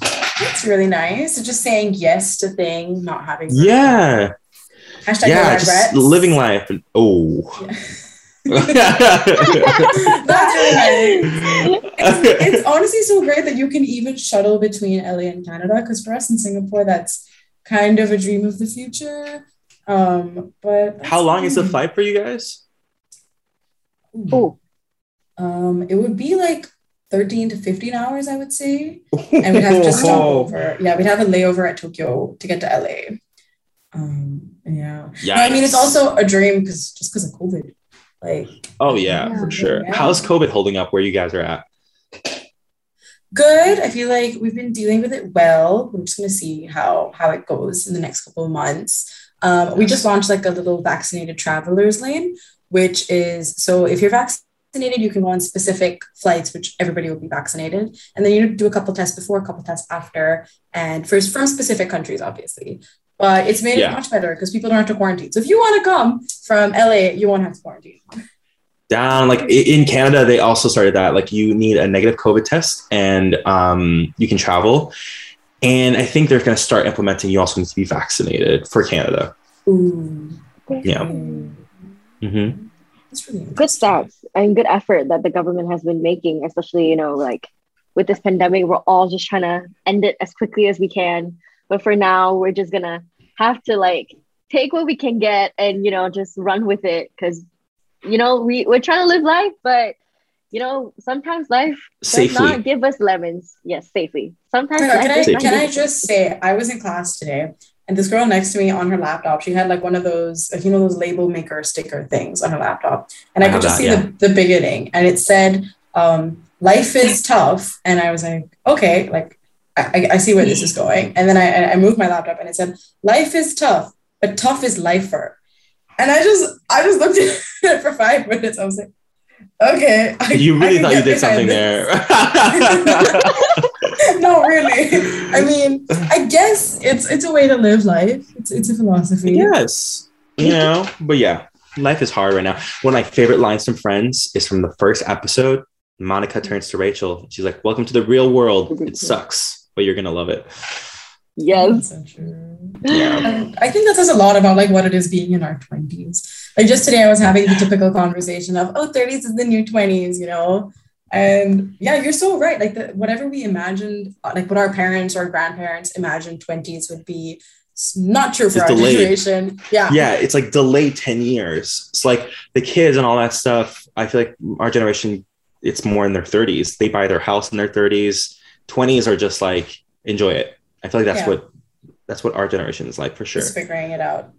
That's really nice. Just saying yes to things, not having. Yeah. Hashtag yeah, just regrets. living life. Oh. Yeah. That's really nice. It's, it's, honestly so great that you can even shuttle between LA and Canada. Because for us in Singapore, that's kind of a dream of the future. Um, but how long is the flight for you guys? Oh, um, it would be like 13 to 15 hours, I would say. And we'd have to stop over. Yeah, we'd have a layover at Tokyo to get to LA. Um, yeah. Yeah. I mean, it's also a dream because just because of COVID. Like, oh yeah, yeah for sure. Yeah. How's COVID holding up where you guys are at? Good. I feel like we've been dealing with it well. We're just gonna see how how it goes in the next couple of months. Um, we just launched like a little vaccinated travelers lane, which is so if you're vaccinated, you can go on specific flights, which everybody will be vaccinated, and then you do a couple tests before, a couple tests after, and first from specific countries, obviously. But it's made yeah. it much better because people don't have to quarantine. So if you want to come from LA, you won't have to quarantine. Down like in Canada, they also started that. Like you need a negative COVID test and um, you can travel. And I think they're going to start implementing. You also need to be vaccinated for Canada. Ooh. Yeah. Mm-hmm. Really good steps and good effort that the government has been making, especially you know like with this pandemic, we're all just trying to end it as quickly as we can but for now, we're just gonna have to like take what we can get and you know just run with it because you know we we're trying to live life, but you know sometimes life safely. does not give us lemons. Yes, safely. Sometimes. can I, can I just say I was in class today and this girl next to me on her laptop, she had like one of those, you know, those label maker sticker things on her laptop. And I, I could just that, see yeah. the, the beginning and it said, um, life is tough. And I was like, okay, like I, I see where this is going. Mm-hmm. And then I, I moved my laptop and it said, life is tough, but tough is lifer. And I just, I just looked at it for five minutes. I was like, okay. I, you really thought you did something there. no, really. I mean, I guess it's it's a way to live life. It's it's a philosophy. Yes. You know, but yeah, life is hard right now. One of my favorite lines from Friends is from the first episode. Monica turns to Rachel. She's like, Welcome to the real world. It mm-hmm. sucks but you're gonna love it. Yes. yeah. I think that says a lot about like what it is being in our 20s. Like just today I was having the typical conversation of, oh, 30s is the new 20s, you know? And yeah, you're so right. Like the, whatever we imagined, uh, like what our parents or grandparents imagined 20s would be, not true for it's our delayed. generation. Yeah. Yeah. It's like delayed 10 years. It's like the kids and all that stuff. I feel like our generation, it's more in their 30s. They buy their house in their 30s 20s are just like enjoy it. I feel like that's yeah. what that's what our generation is like for sure. Just figuring it out.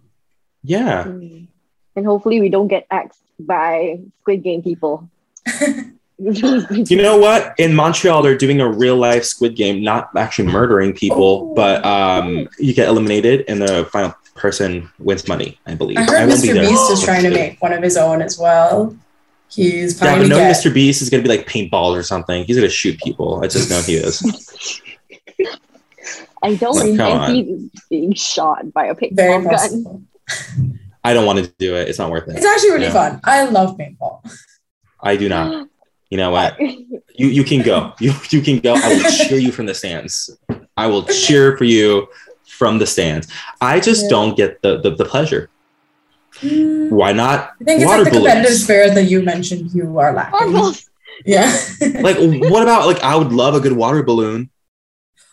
Yeah. Mm. And hopefully we don't get axed by Squid Game people. you know what? In Montreal, they're doing a real life Squid Game, not actually murdering people, oh. but um, you get eliminated, and the final person wins money. I believe. I heard I Mr. Beast is trying to make one of his own as well. He's yeah, but knowing get... Mr. Beast is gonna be like paintball or something. He's gonna shoot people. I just know he is. I don't like, think he's being shot by a paintball gun. I don't want to do it. It's not worth it. It's actually really fun. I love paintball. I do not. You know what? You you can go. You you can go. I will cheer you from the stands. I will cheer for you from the stands. I just yeah. don't get the, the the pleasure. Mm. Why not? I think it's like the balloons? competitive spirit that you mentioned you are lacking. Yeah. like, what about like? I would love a good water balloon.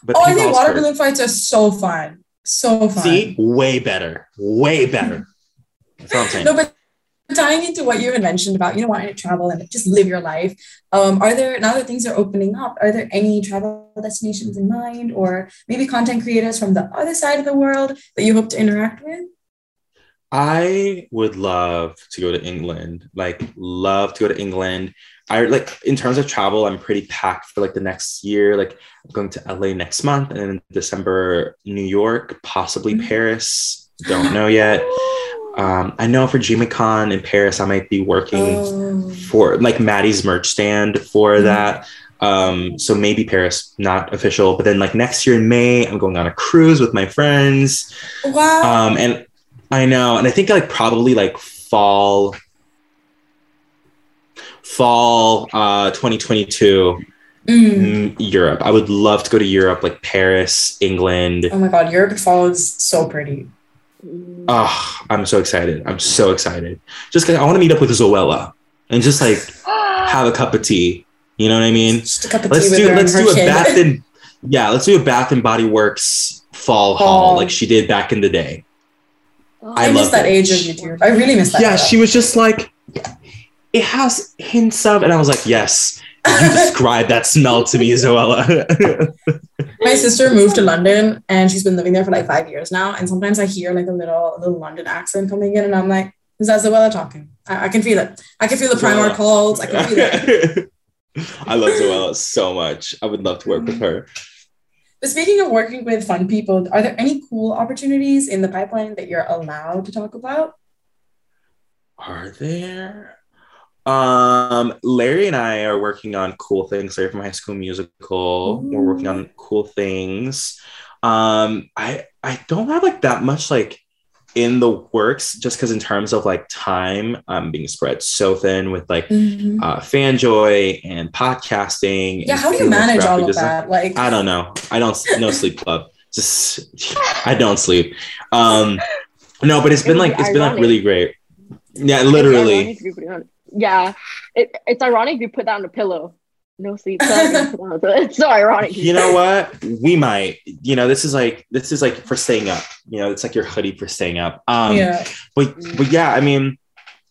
But oh, I think water balloon fights are so fun. So fun. See, way better, way better. no, but tying into what you had mentioned about you know wanting to travel and just live your life um, are there now that things are opening up are there any travel destinations in mind or maybe content creators from the other side of the world that you hope to interact with I would love to go to England. Like, love to go to England. I like in terms of travel, I'm pretty packed for like the next year. Like, I'm going to LA next month, and then in December, New York, possibly mm-hmm. Paris. Don't know yet. Um, I know for DreamCon in Paris, I might be working oh. for like Maddie's merch stand for mm-hmm. that. Um, so maybe Paris, not official, but then like next year in May, I'm going on a cruise with my friends. Wow. Um, and I know, and I think like probably like fall, fall, uh, 2022. Mm. Europe. I would love to go to Europe, like Paris, England. Oh my god, Europe fall is so pretty. Oh, I'm so excited. I'm so excited. Just I want to meet up with Zoella and just like have a cup of tea. You know what I mean? Just a cup of let's tea. do let's do a kid. Bath and yeah, let's do a Bath and Body Works fall, haul like she did back in the day. I, I miss that it. age of YouTube. I really miss that. Yeah, era. she was just like it has hints of, and I was like, yes, you describe that smell to me, Zoella. My sister moved to London and she's been living there for like five years now. And sometimes I hear like a little a little London accent coming in, and I'm like, is that Zoella talking? I, I can feel it. I can feel the Primark Zoella. calls. I can feel it. I love Zoella so much. I would love to work with her. But speaking of working with fun people, are there any cool opportunities in the pipeline that you're allowed to talk about? Are there? Um, Larry and I are working on cool things. Larry from High School Musical. We're working on cool things. Um, I I don't have like that much like in the works just because in terms of like time, I'm being spread so thin with like uh Fanjoy and podcasting. Yeah, and how do you manage all of design. that? Like, I don't know. I don't no sleep club. Just I don't sleep. Um no, but it's been It like it's been like really great. Yeah, literally. ironic if you put it on- Yeah, it, it's ironic you put that on a pillow. No sleep. So I can put it on a pillow. It's so ironic. You know what? We might. You know, this is like this is like for staying up. You know, it's like your hoodie for staying up. Um yeah. but but yeah, I mean,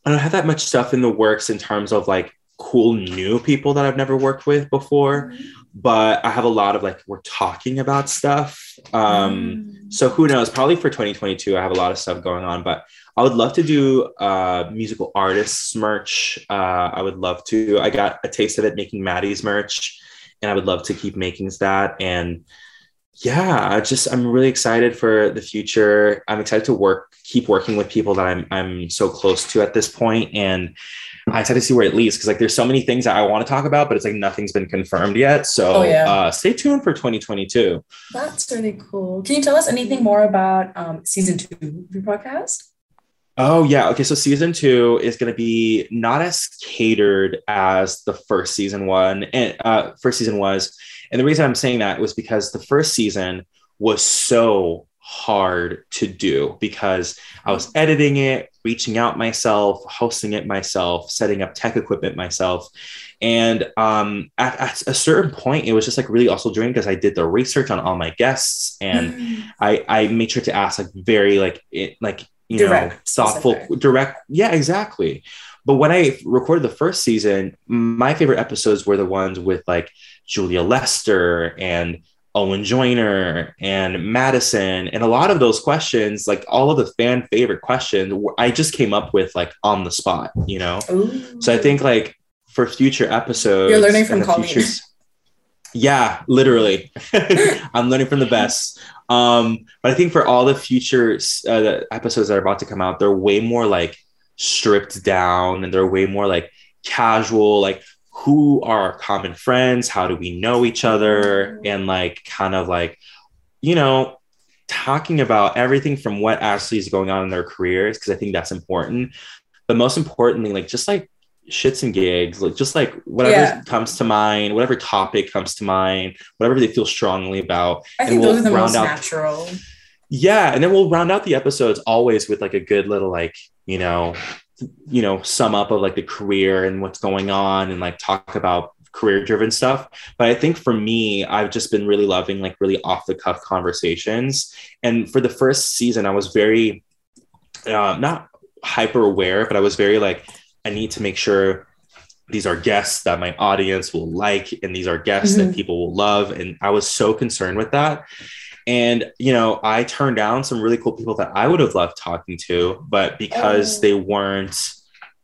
I don't have that much stuff in the works in terms of like cool new people that I've never worked with before. But I have a lot of like we're talking about stuff. Um so who knows? Probably for 2022, I have a lot of stuff going on, but I would love to do uh, musical artists merch. Uh, I would love to. I got a taste of it making Maddie's merch, and I would love to keep making that. And yeah, I just I'm really excited for the future. I'm excited to work, keep working with people that I'm I'm so close to at this point, and I'm excited to see where it leads because like there's so many things that I want to talk about, but it's like nothing's been confirmed yet. So Oh, yeah. uh, stay tuned for 2022. That's really cool. Can you tell us anything more about um, season two of your podcast? Oh yeah. Okay. So season two is going to be not as catered as the first season one and uh, first season was. And the reason I'm saying that was because the first season was so hard to do because I was editing it, reaching out myself, hosting it myself, setting up tech equipment myself. And um, at, at a certain point, it was just like really also draining because I did the research on all my guests and I I made sure to ask like very like it like you know thoughtful specific. direct yeah exactly but when i recorded the first season my favorite episodes were the ones with like julia lester and owen joyner and madison and a lot of those questions like all of the fan favorite questions i just came up with like on the spot you know Ooh. so I think like for future episodes, You're learning from Colleen. futures- yeah, literally, I'm learning from the best. Um, but I think for all the future uh, the episodes that are about to come out, they're way more like stripped down, and they're way more like casual. Like, who are our common friends? How do we know each other? And like, kind of like, you know, talking about everything from what actually is going on in their careers because I think that's important. But most importantly, like just like shits and gigs, like just like whatever Yeah. comes to mind, whatever topic comes to mind, whatever they feel strongly about. I and we'll those are the round most out- natural. Yeah, and then we'll round out the episodes always with like a good little like you know, you know, sum up of like the career and what's going on, and like talk about career driven stuff. But I think for me, I've just been really loving like really off the cuff conversations. And for the first season, I was very uh, not hyper aware, but I was very like, I need to make sure these are guests that my audience will like, and these are guests Mhm. that people will love. And I was so concerned with that. And, you know, I turned down some really cool people that I would have loved talking to, but because Oh. they weren't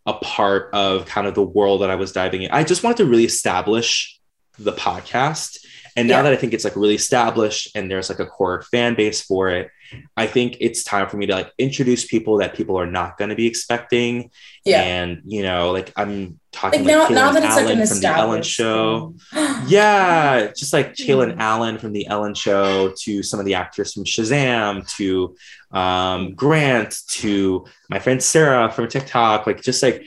a part of kind of the world that I was diving in, I just wanted to really establish the podcast. And now Yeah. that I think it's like really established and there's like a core fan base for it, I think it's time for me to like introduce people that people are not going to be expecting. Yeah. And, you know, like I'm talking like, like now, now that it's Allen like from the Ellen show. yeah. Just like Kalen Allen from the Ellen show to some of the actors from Shazam to um, Grant to my friend Sarah from TikTok. Like just like,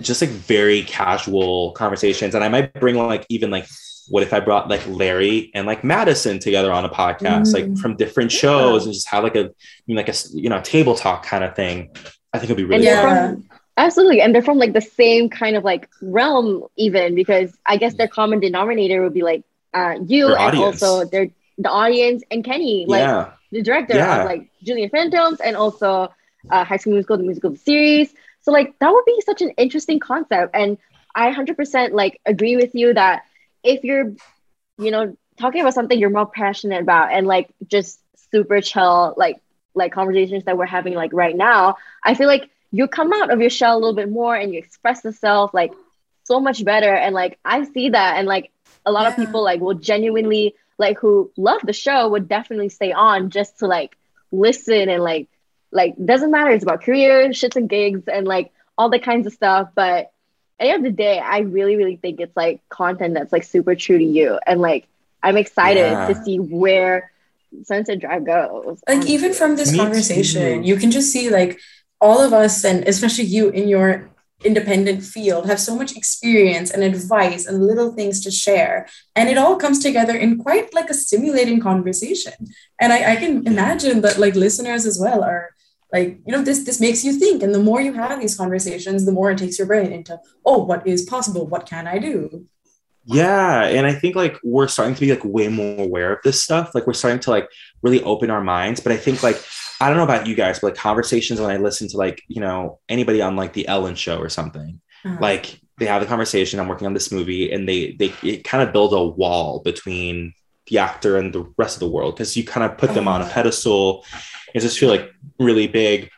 just like very casual conversations. And I might bring like even like what if I brought like Larry and like Madison together on a podcast, mm. like from different shows, yeah. and just have like a like a you know table talk kind of thing? I think it'd be really yeah. From, absolutely, and they're from like the same kind of like realm, even because I guess their common denominator would be like uh, you their and audience. also their the audience and Kenny, like yeah. the director yeah. of like Julie and Phantoms and also uh, High School Musical, the musical series. So like that would be such an interesting concept, and I hundred percent like agree with you that if you're, you know, talking about something you're more passionate about and like just super chill, like like conversations that we're having like right now, I feel like you come out of your shell a little bit more and you express yourself like so much better. And like I see that and like a lot yeah. of people like will genuinely like who love the show would definitely stay on just to like listen and like like doesn't matter it's about career shits and gigs and like all the kinds of stuff but end of the day, I really, really think it's like content that's like super true to you. And like, I'm excited yeah. to see where Sunset Drive goes. Like, even from this Me conversation, too. you can just see like all of us, and especially you in your independent field, have so much experience and advice and little things to share. And it all comes together in quite like a stimulating conversation. And I, I can imagine that like listeners as well are like you know this this makes you think. And the more you have these conversations the more it takes your brain into oh what is possible? What can i do? Yeah. And i think like we're starting to be like way more aware of this stuff. Like we're starting to like really open our minds. But i think like i don't know about you guys but like conversations when i listen to like you know anybody on like the ellen show or something uh-huh. like they have a conversation i'm working on this movie and they they it kind of build a wall between the actor and the rest of the world because you kind of put them on a pedestal it just feel like really big.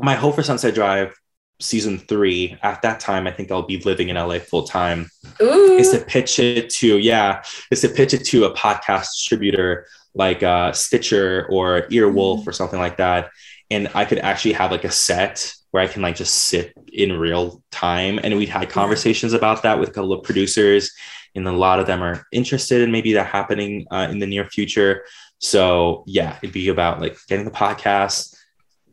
My hope for Sunset Drive season three, at that time, I think I'll be living in LA full time. Is to pitch it to, yeah, is to pitch it to a podcast distributor like uh, Stitcher or Earwolf mm. or something like that. And I could actually have like a set where I can like just sit in real time. And we'd had conversations about that with a couple of producers, and a lot of them are interested in maybe that happening uh, in the near future. So yeah, it'd be about like getting the podcast,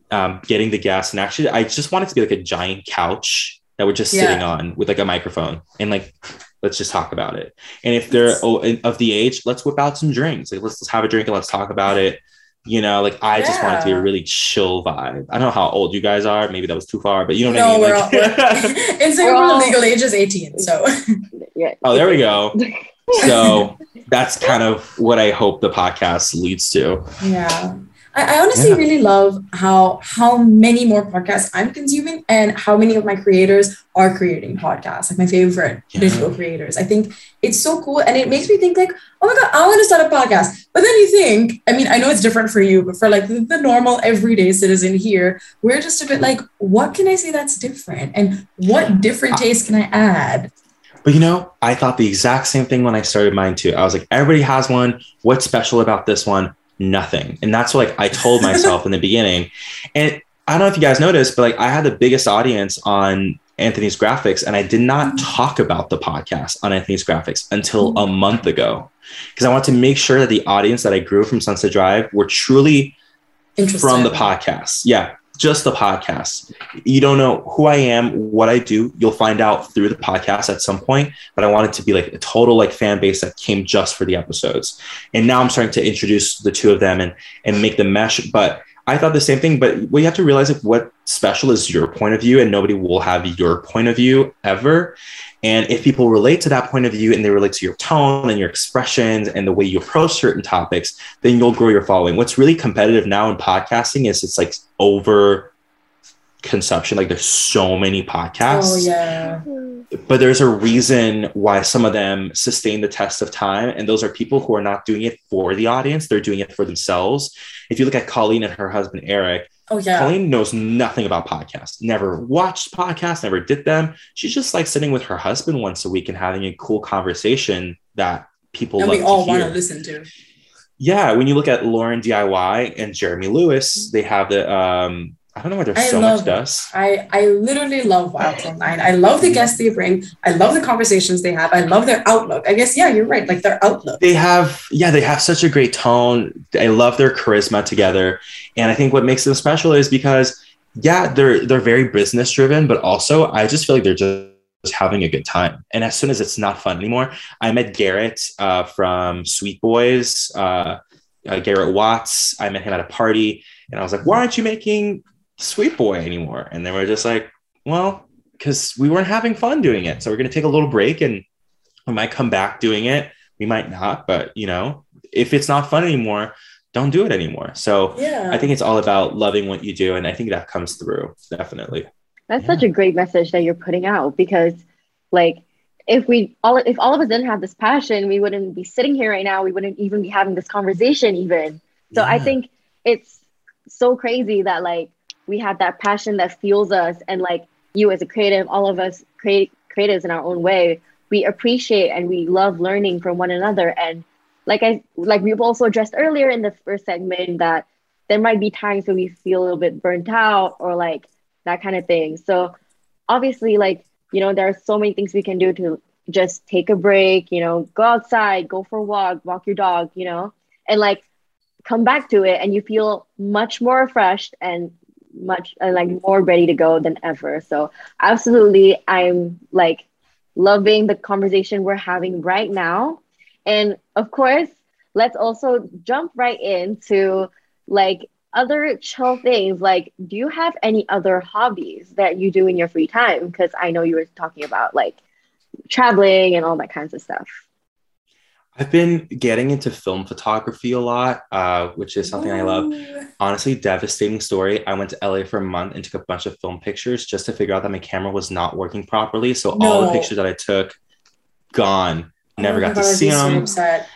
um, getting the guests, and actually, I just want it to be like a giant couch that we're just yeah. sitting on with like a microphone and like let's just talk about it. And if they're oh, of the age, let's whip out some drinks. Like let's, let's have a drink and let's talk about it. You know, like I yeah. just want it to be a really chill vibe. I don't know how old you guys are. Maybe that was too far, but you know what no, I mean. We're like, all, in Singapore, legal age is 18. So yeah. Oh, there we go. So that's kind of what I hope the podcast leads to. Yeah. I, I honestly yeah. really love how how many more podcasts I'm consuming and how many of my creators are creating podcasts, like my favorite yeah. digital creators. I think it's so cool and it makes me think like, oh my god, I want to start a podcast. But then you think, I mean, I know it's different for you, but for like the, the normal everyday citizen here, we're just a bit like, what can I say that's different? And what different taste can I add? But you know, I thought the exact same thing when I started mine too. I was like, everybody has one. What's special about this one? Nothing. And that's what like I told myself in the beginning. And I don't know if you guys noticed, but like I had the biggest audience on Anthony's graphics, and I did not mm. talk about the podcast on Anthony's graphics until mm. a month ago. Because I want to make sure that the audience that I grew from Sunset Drive were truly from the podcast. Yeah, just the podcast. You don't know who I am, what I do. You'll find out through the podcast at some point. But I want it to be like a total like fan base that came just for the episodes. And now I'm starting to introduce the two of them and and make them mesh. But I thought the same thing. But what you have to realize like what special is your point of view, and nobody will have your point of view ever. And if people relate to that point of view and they relate to your tone and your expressions and the way you approach certain topics, then you'll grow your following. What's really competitive now in podcasting is it's like over consumption. Like there's so many podcasts. Oh, yeah. But there's a reason why some of them sustain the test of time. And those are people who are not doing it for the audience, they're doing it for themselves. If you look at Colleen and her husband, Eric, Oh yeah. Colleen knows nothing about podcasts. Never watched podcasts, never did them. She's just like sitting with her husband once a week and having a cool conversation that people and we all want to listen to. yeah, when you look at LaurDIY and Jeremy Lewis, they have the um I don't know why there's I so love much dust. I, I literally love Wild Till Nine. I love the guests they bring. I love the conversations they have. I love their outlook. I guess, yeah, you're right. Like their outlook. They have, yeah, they have such a great tone. I love their charisma together. And I think what makes them special is because, yeah, they're they're very business driven, but also I just feel like they're just just having a good time. And as soon as it's not fun anymore, I met Garrett uh, from Sweet Boys, uh, uh, Garrett Watts. I met him at a party, and I was like, "Why aren't you making Sweet Boy anymore?" And they were just like, "Well, because we weren't having fun doing it, so we're gonna take a little break, and we might come back doing it. We might not, but you know, if it's not fun anymore." Don't do it anymore. So Yeah. I think it's all about loving what you do, and I think that comes through definitely. That's such a great message that you're putting out because, like, if we all if all of us didn't have this passion, we wouldn't be sitting here right now. We wouldn't even be having this conversation, even. So I think it's so crazy that like we have that passion that fuels us, and like you as a creative, all of us create creatives in our own way, we appreciate and we love learning from one another. And like I like we've also addressed earlier in the first segment that there might be times when we feel a little bit burnt out or like that kind of thing. So obviously, like, you know, there are so many things we can do to just take a break, you know, go outside, go for a walk, walk your dog, you know, and like come back to it and you feel much more refreshed and much uh, like more ready to go than ever. So absolutely, I'm like loving the conversation we're having right now. And of course, let's also jump right into like other chill things like do you have any other hobbies that you do in your free time because i know you were talking about like traveling and all that kinds of stuff I've been getting into film photography a lot, uh, which is something I love. Honestly, devastating story. I went to LA for a month and took a bunch of film pictures just to figure out that my camera was not working properly. So all the pictures that I took, gone. Never Oh got God, to see so them. upset.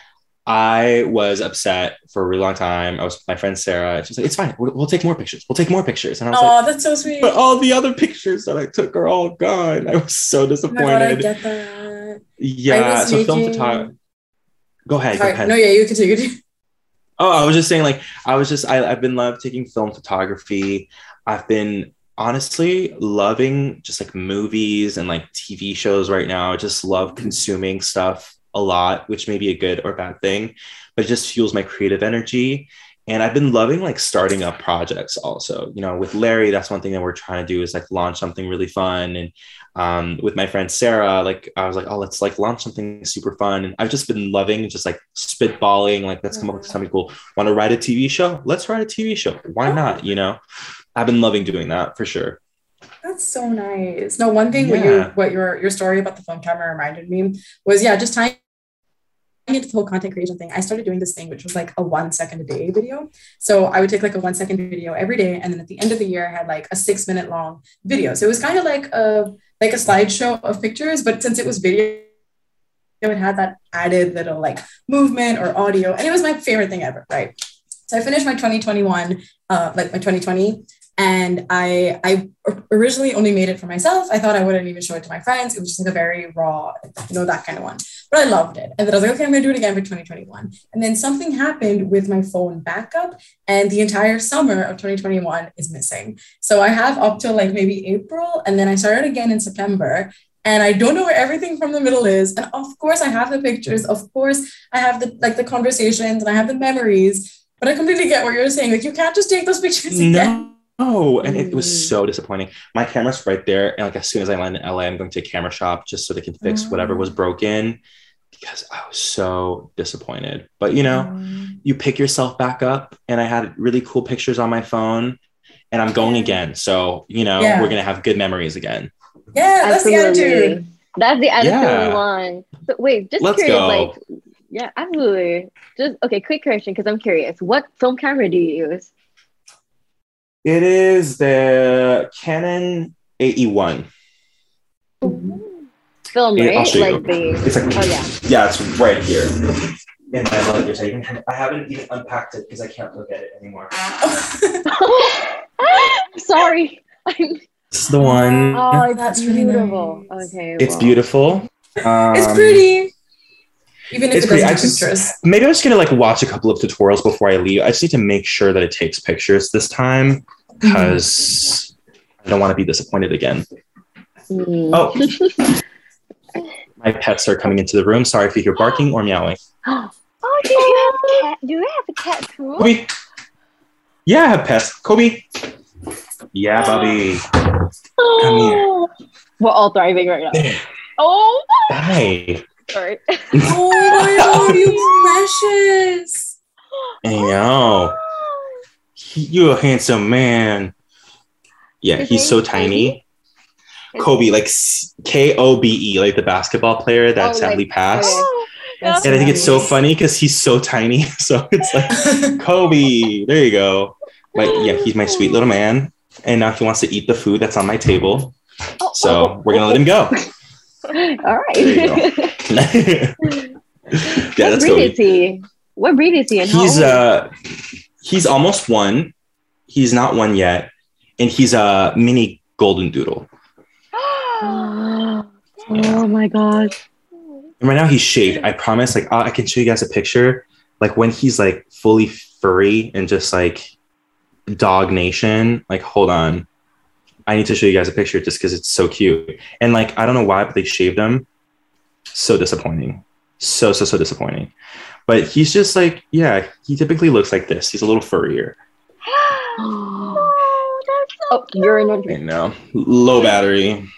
I was upset for a really long time. I was with my friend Sarah. She's like, "It's fine. We'll, we'll take more pictures. We'll take more pictures." And I was Oh, like, "Oh, that's so sweet. "But all the other pictures that I took are all gone." I was so Oh disappointed. God, get that. yeah. So film photography. Go ahead. Go ahead. No, yeah, you continue. Oh, I was just saying, like, I was just, I, I've been love taking film photography. I've been honestly loving just like movies and like TV shows right now. I just love consuming stuff a lot, which may be a good or bad thing, but it just fuels my creative energy. And I've been loving like starting up projects also. You know, with Larry, that's one thing that we're trying to do is like launch something really fun. And um, with my friend Sarah, like I was like, oh, let's like launch something super fun. And I've just been loving just like spitballing, like let's come up with something cool. Want to write a TV show? Let's write a TV show. Why not? You know, I've been loving doing that for sure. That's so nice. No, one thing what you what your your story about the film camera reminded me was yeah, just tying into the whole content creation thing. I started doing this thing which was like a one second a day video. So I would take like a one second video every day, and then at the end of the year, I had like a six minute long video. So it was kind of like a like a slideshow of pictures, but since it was video, it had that added little like movement or audio, and it was my favorite thing ever. Right. So I finished my 2021, uh, like my 2020 and I I originally only made it for myself. I thought I wouldn't even show it to my friends. It was just like a very raw, you know, that kind of one. But I loved it. And then I was like, okay, I'm gonna do it again for 2021. And then something happened with my phone backup, and the entire summer of 2021 is missing. So I have up till like maybe April, and then I started again in September. And I don't know where everything from the middle is. And of course, I have the pictures. Of course, I have the like the conversations and I have the memories. But I completely get what you're saying. Like you can't just take those pictures again. No, and it was Mm. so disappointing. My camera's right there, and like as soon as I land in LA, I'm going to a camera shop just so they can fix whatever was broken because I was so disappointed. But you know, Mm. you pick yourself back up, and I had really cool pictures on my phone, and I'm going again. So you know, Yeah. we're gonna have good memories again. Yeah, that's the attitude. That's the attitude Yeah. we want. So wait, just Let's curious, go. like, yeah, absolutely. Just okay. Quick correction, because I'm curious. What film camera do you use? It is the Canon AE1. Film, Yeah, I'll right? show you. Like the. It's like Oh yeah. yeah, it's right here. In my luggage, I, even, I haven't even unpacked it because I can't look at it anymore. Sorry. This is the one. oh, it's That's really beautiful. nice. Okay. it's well. beautiful. Um, it's pretty. Even if It's it pretty- doesn't I just- pictures. Maybe I'm just gonna like watch a couple of tutorials before I leave. I just need to make sure that it takes pictures this time because I don't want to be disappointed again. Mm. Oh, my pets are coming into the room. Sorry if you hear barking or meowing. Oh, do you have a cat? Do you have a cat too? Kobe. Yeah, I have pets. Kobe. Yeah, Bobby. Come here. We're all thriving right now. There. Oh, Hi. sorry. Oh my god, you precious. I know. You're a handsome man. Yeah, His he's so tiny. Kobe, like K O B E, like the basketball player that Oh, sadly like- passed. okay. That's And I think it's so funny because he's so tiny. So it's like Kobe. There you go. But yeah, he's my sweet little man. And now he wants to eat the food that's on my table. Oh, So we're gonna let him go. All right. There you go. yeah, what that's breed Kobe. is he? What breed is he? And He's uh he's almost one. He's not one yet. And he's a mini golden doodle. Oh my god. And right now he's shaved. I promise, like I I can show you guys a picture. Like when he's like fully furry and just like dog nation. Like, hold on. I need to show you guys a picture just because it's so cute. And like, I don't know why, but they shaved him. So disappointing. So, so, so disappointing. But he's just like, yeah, he typically looks like this. He's a little furrier. Oh, that's so Oh, you're in I know. Low battery.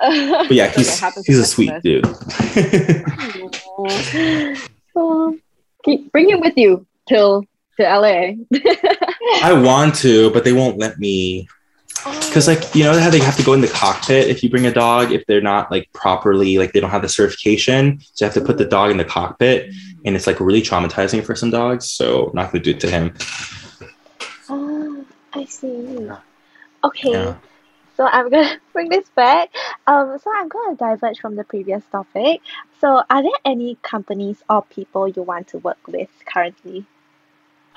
But yeah, he's he's a sweet dude. Oh, keep bring him with you till to LA. I want to, but they won't let me. Oh. Because like you know how they have to go in the cockpit if you bring a dog if they're not like properly like they don't have the certification, so you have to put the dog in the cockpit, and it's like really traumatizing for some dogs. So I'm not gonna do it to him. Oh, I see. Okay, Yeah. So I'm gonna bring this back. Um, so I'm gonna diverge from the previous topic. So, are there any companies or people you want to work with currently?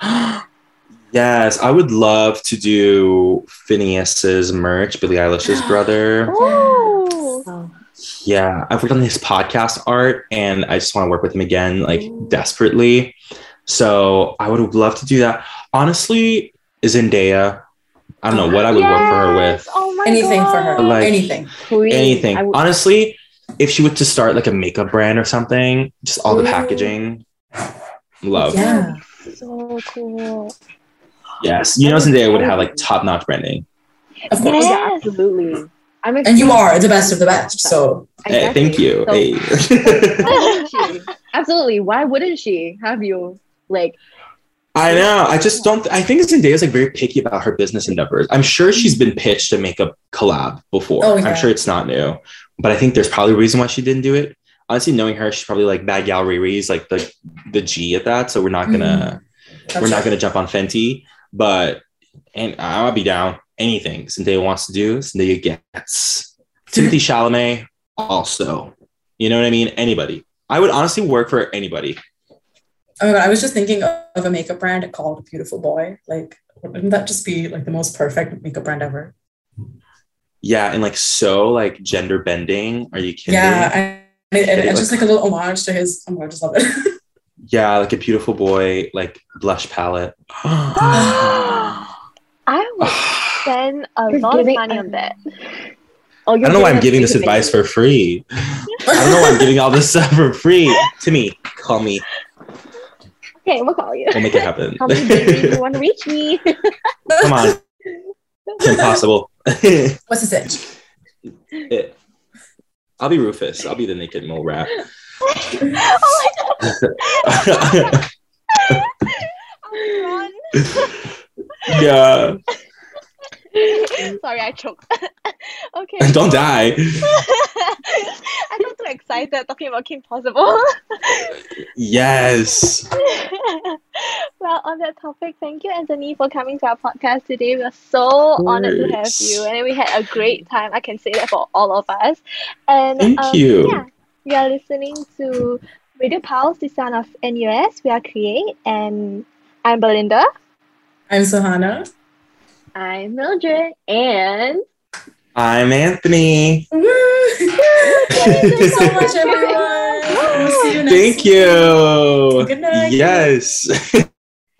yes, I would love to do Finneas's merch, Billie Eilish's brother. Oh, Yeah, I've worked on his podcast art and I just want to work with him again, like desperately. So I would love to do that. Honestly, Zendaya, I don't know what I would work for her with. Oh my Anything for her. Like- Anything. Queen. Anything. I would- Honestly, if she were to start like a makeup brand or something, just all the packaging, love. Yeah. So cool. Yes, you know Zendaya would have like top notch branding. Of course. Yes. Yeah, absolutely. I'm And you are the best of the best. So Hey, thank you. So- Hey. Why wouldn't she? Absolutely. Why wouldn't she have you? Like, I know. I just don't. I think Zendaya is like very picky about her business endeavors. I'm sure she's been pitched to make a collab before. Oh, yeah. I'm sure it's not new, but I think there's probably a reason why she didn't do it. Honestly, knowing her, she's probably like bad gal Riri's like the the G at that. So we're not gonna mm-hmm. we're not gonna jump on Fenty. But and I'll be down anything Zendaya wants to do. Zendaya gets. Timothée Chalamet also. You know what I mean? Anybody. I would honestly work for anybody. Oh my god, I was just thinking of of a makeup brand called Beautiful Boy. Like, wouldn't that just be like the most perfect makeup brand ever? Yeah, and like so like gender bending. Are you kidding? Yeah, and it, it- Yeah, it's just like a little homage to his. Oh my god, I just love it. Yeah, like a beautiful boy, like blush palette. I would ah. spend a You're lot of money on that. oh, I don't know why I'm giving this advice for free. I don't know why I'm giving all this stuff for free. Timmy, call me. Okay, we'll call you. We'll make it happen. Call me, baby. You want to reach me? Come on. It's impossible. What's the itch? It- I'll be Rufus. I'll be the naked mole rat. Oh my god. yeah. Sorry, I choked. okay. Don't die. I got too excited talking about Kim Possible. Yes. well, on that topic, thank you, Anthony, for coming to our podcast today. We are so honored to have you, and we had a great time. I can say that for all of us. And Thank um, you. Yeah, we are listening to Radio Pulse, the sound of NUS. We are Create, and I'm Belinda. I'm Sahana. I'm Mildred, and I'm Anthony. Woo! Thank you so much, everyone. We'll see See you Thank week. you. Good night. Yes.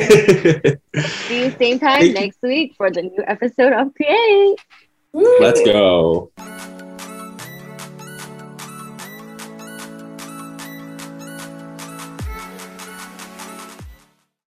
See you same time Thank you. next week for the new episode of Create. Let's go.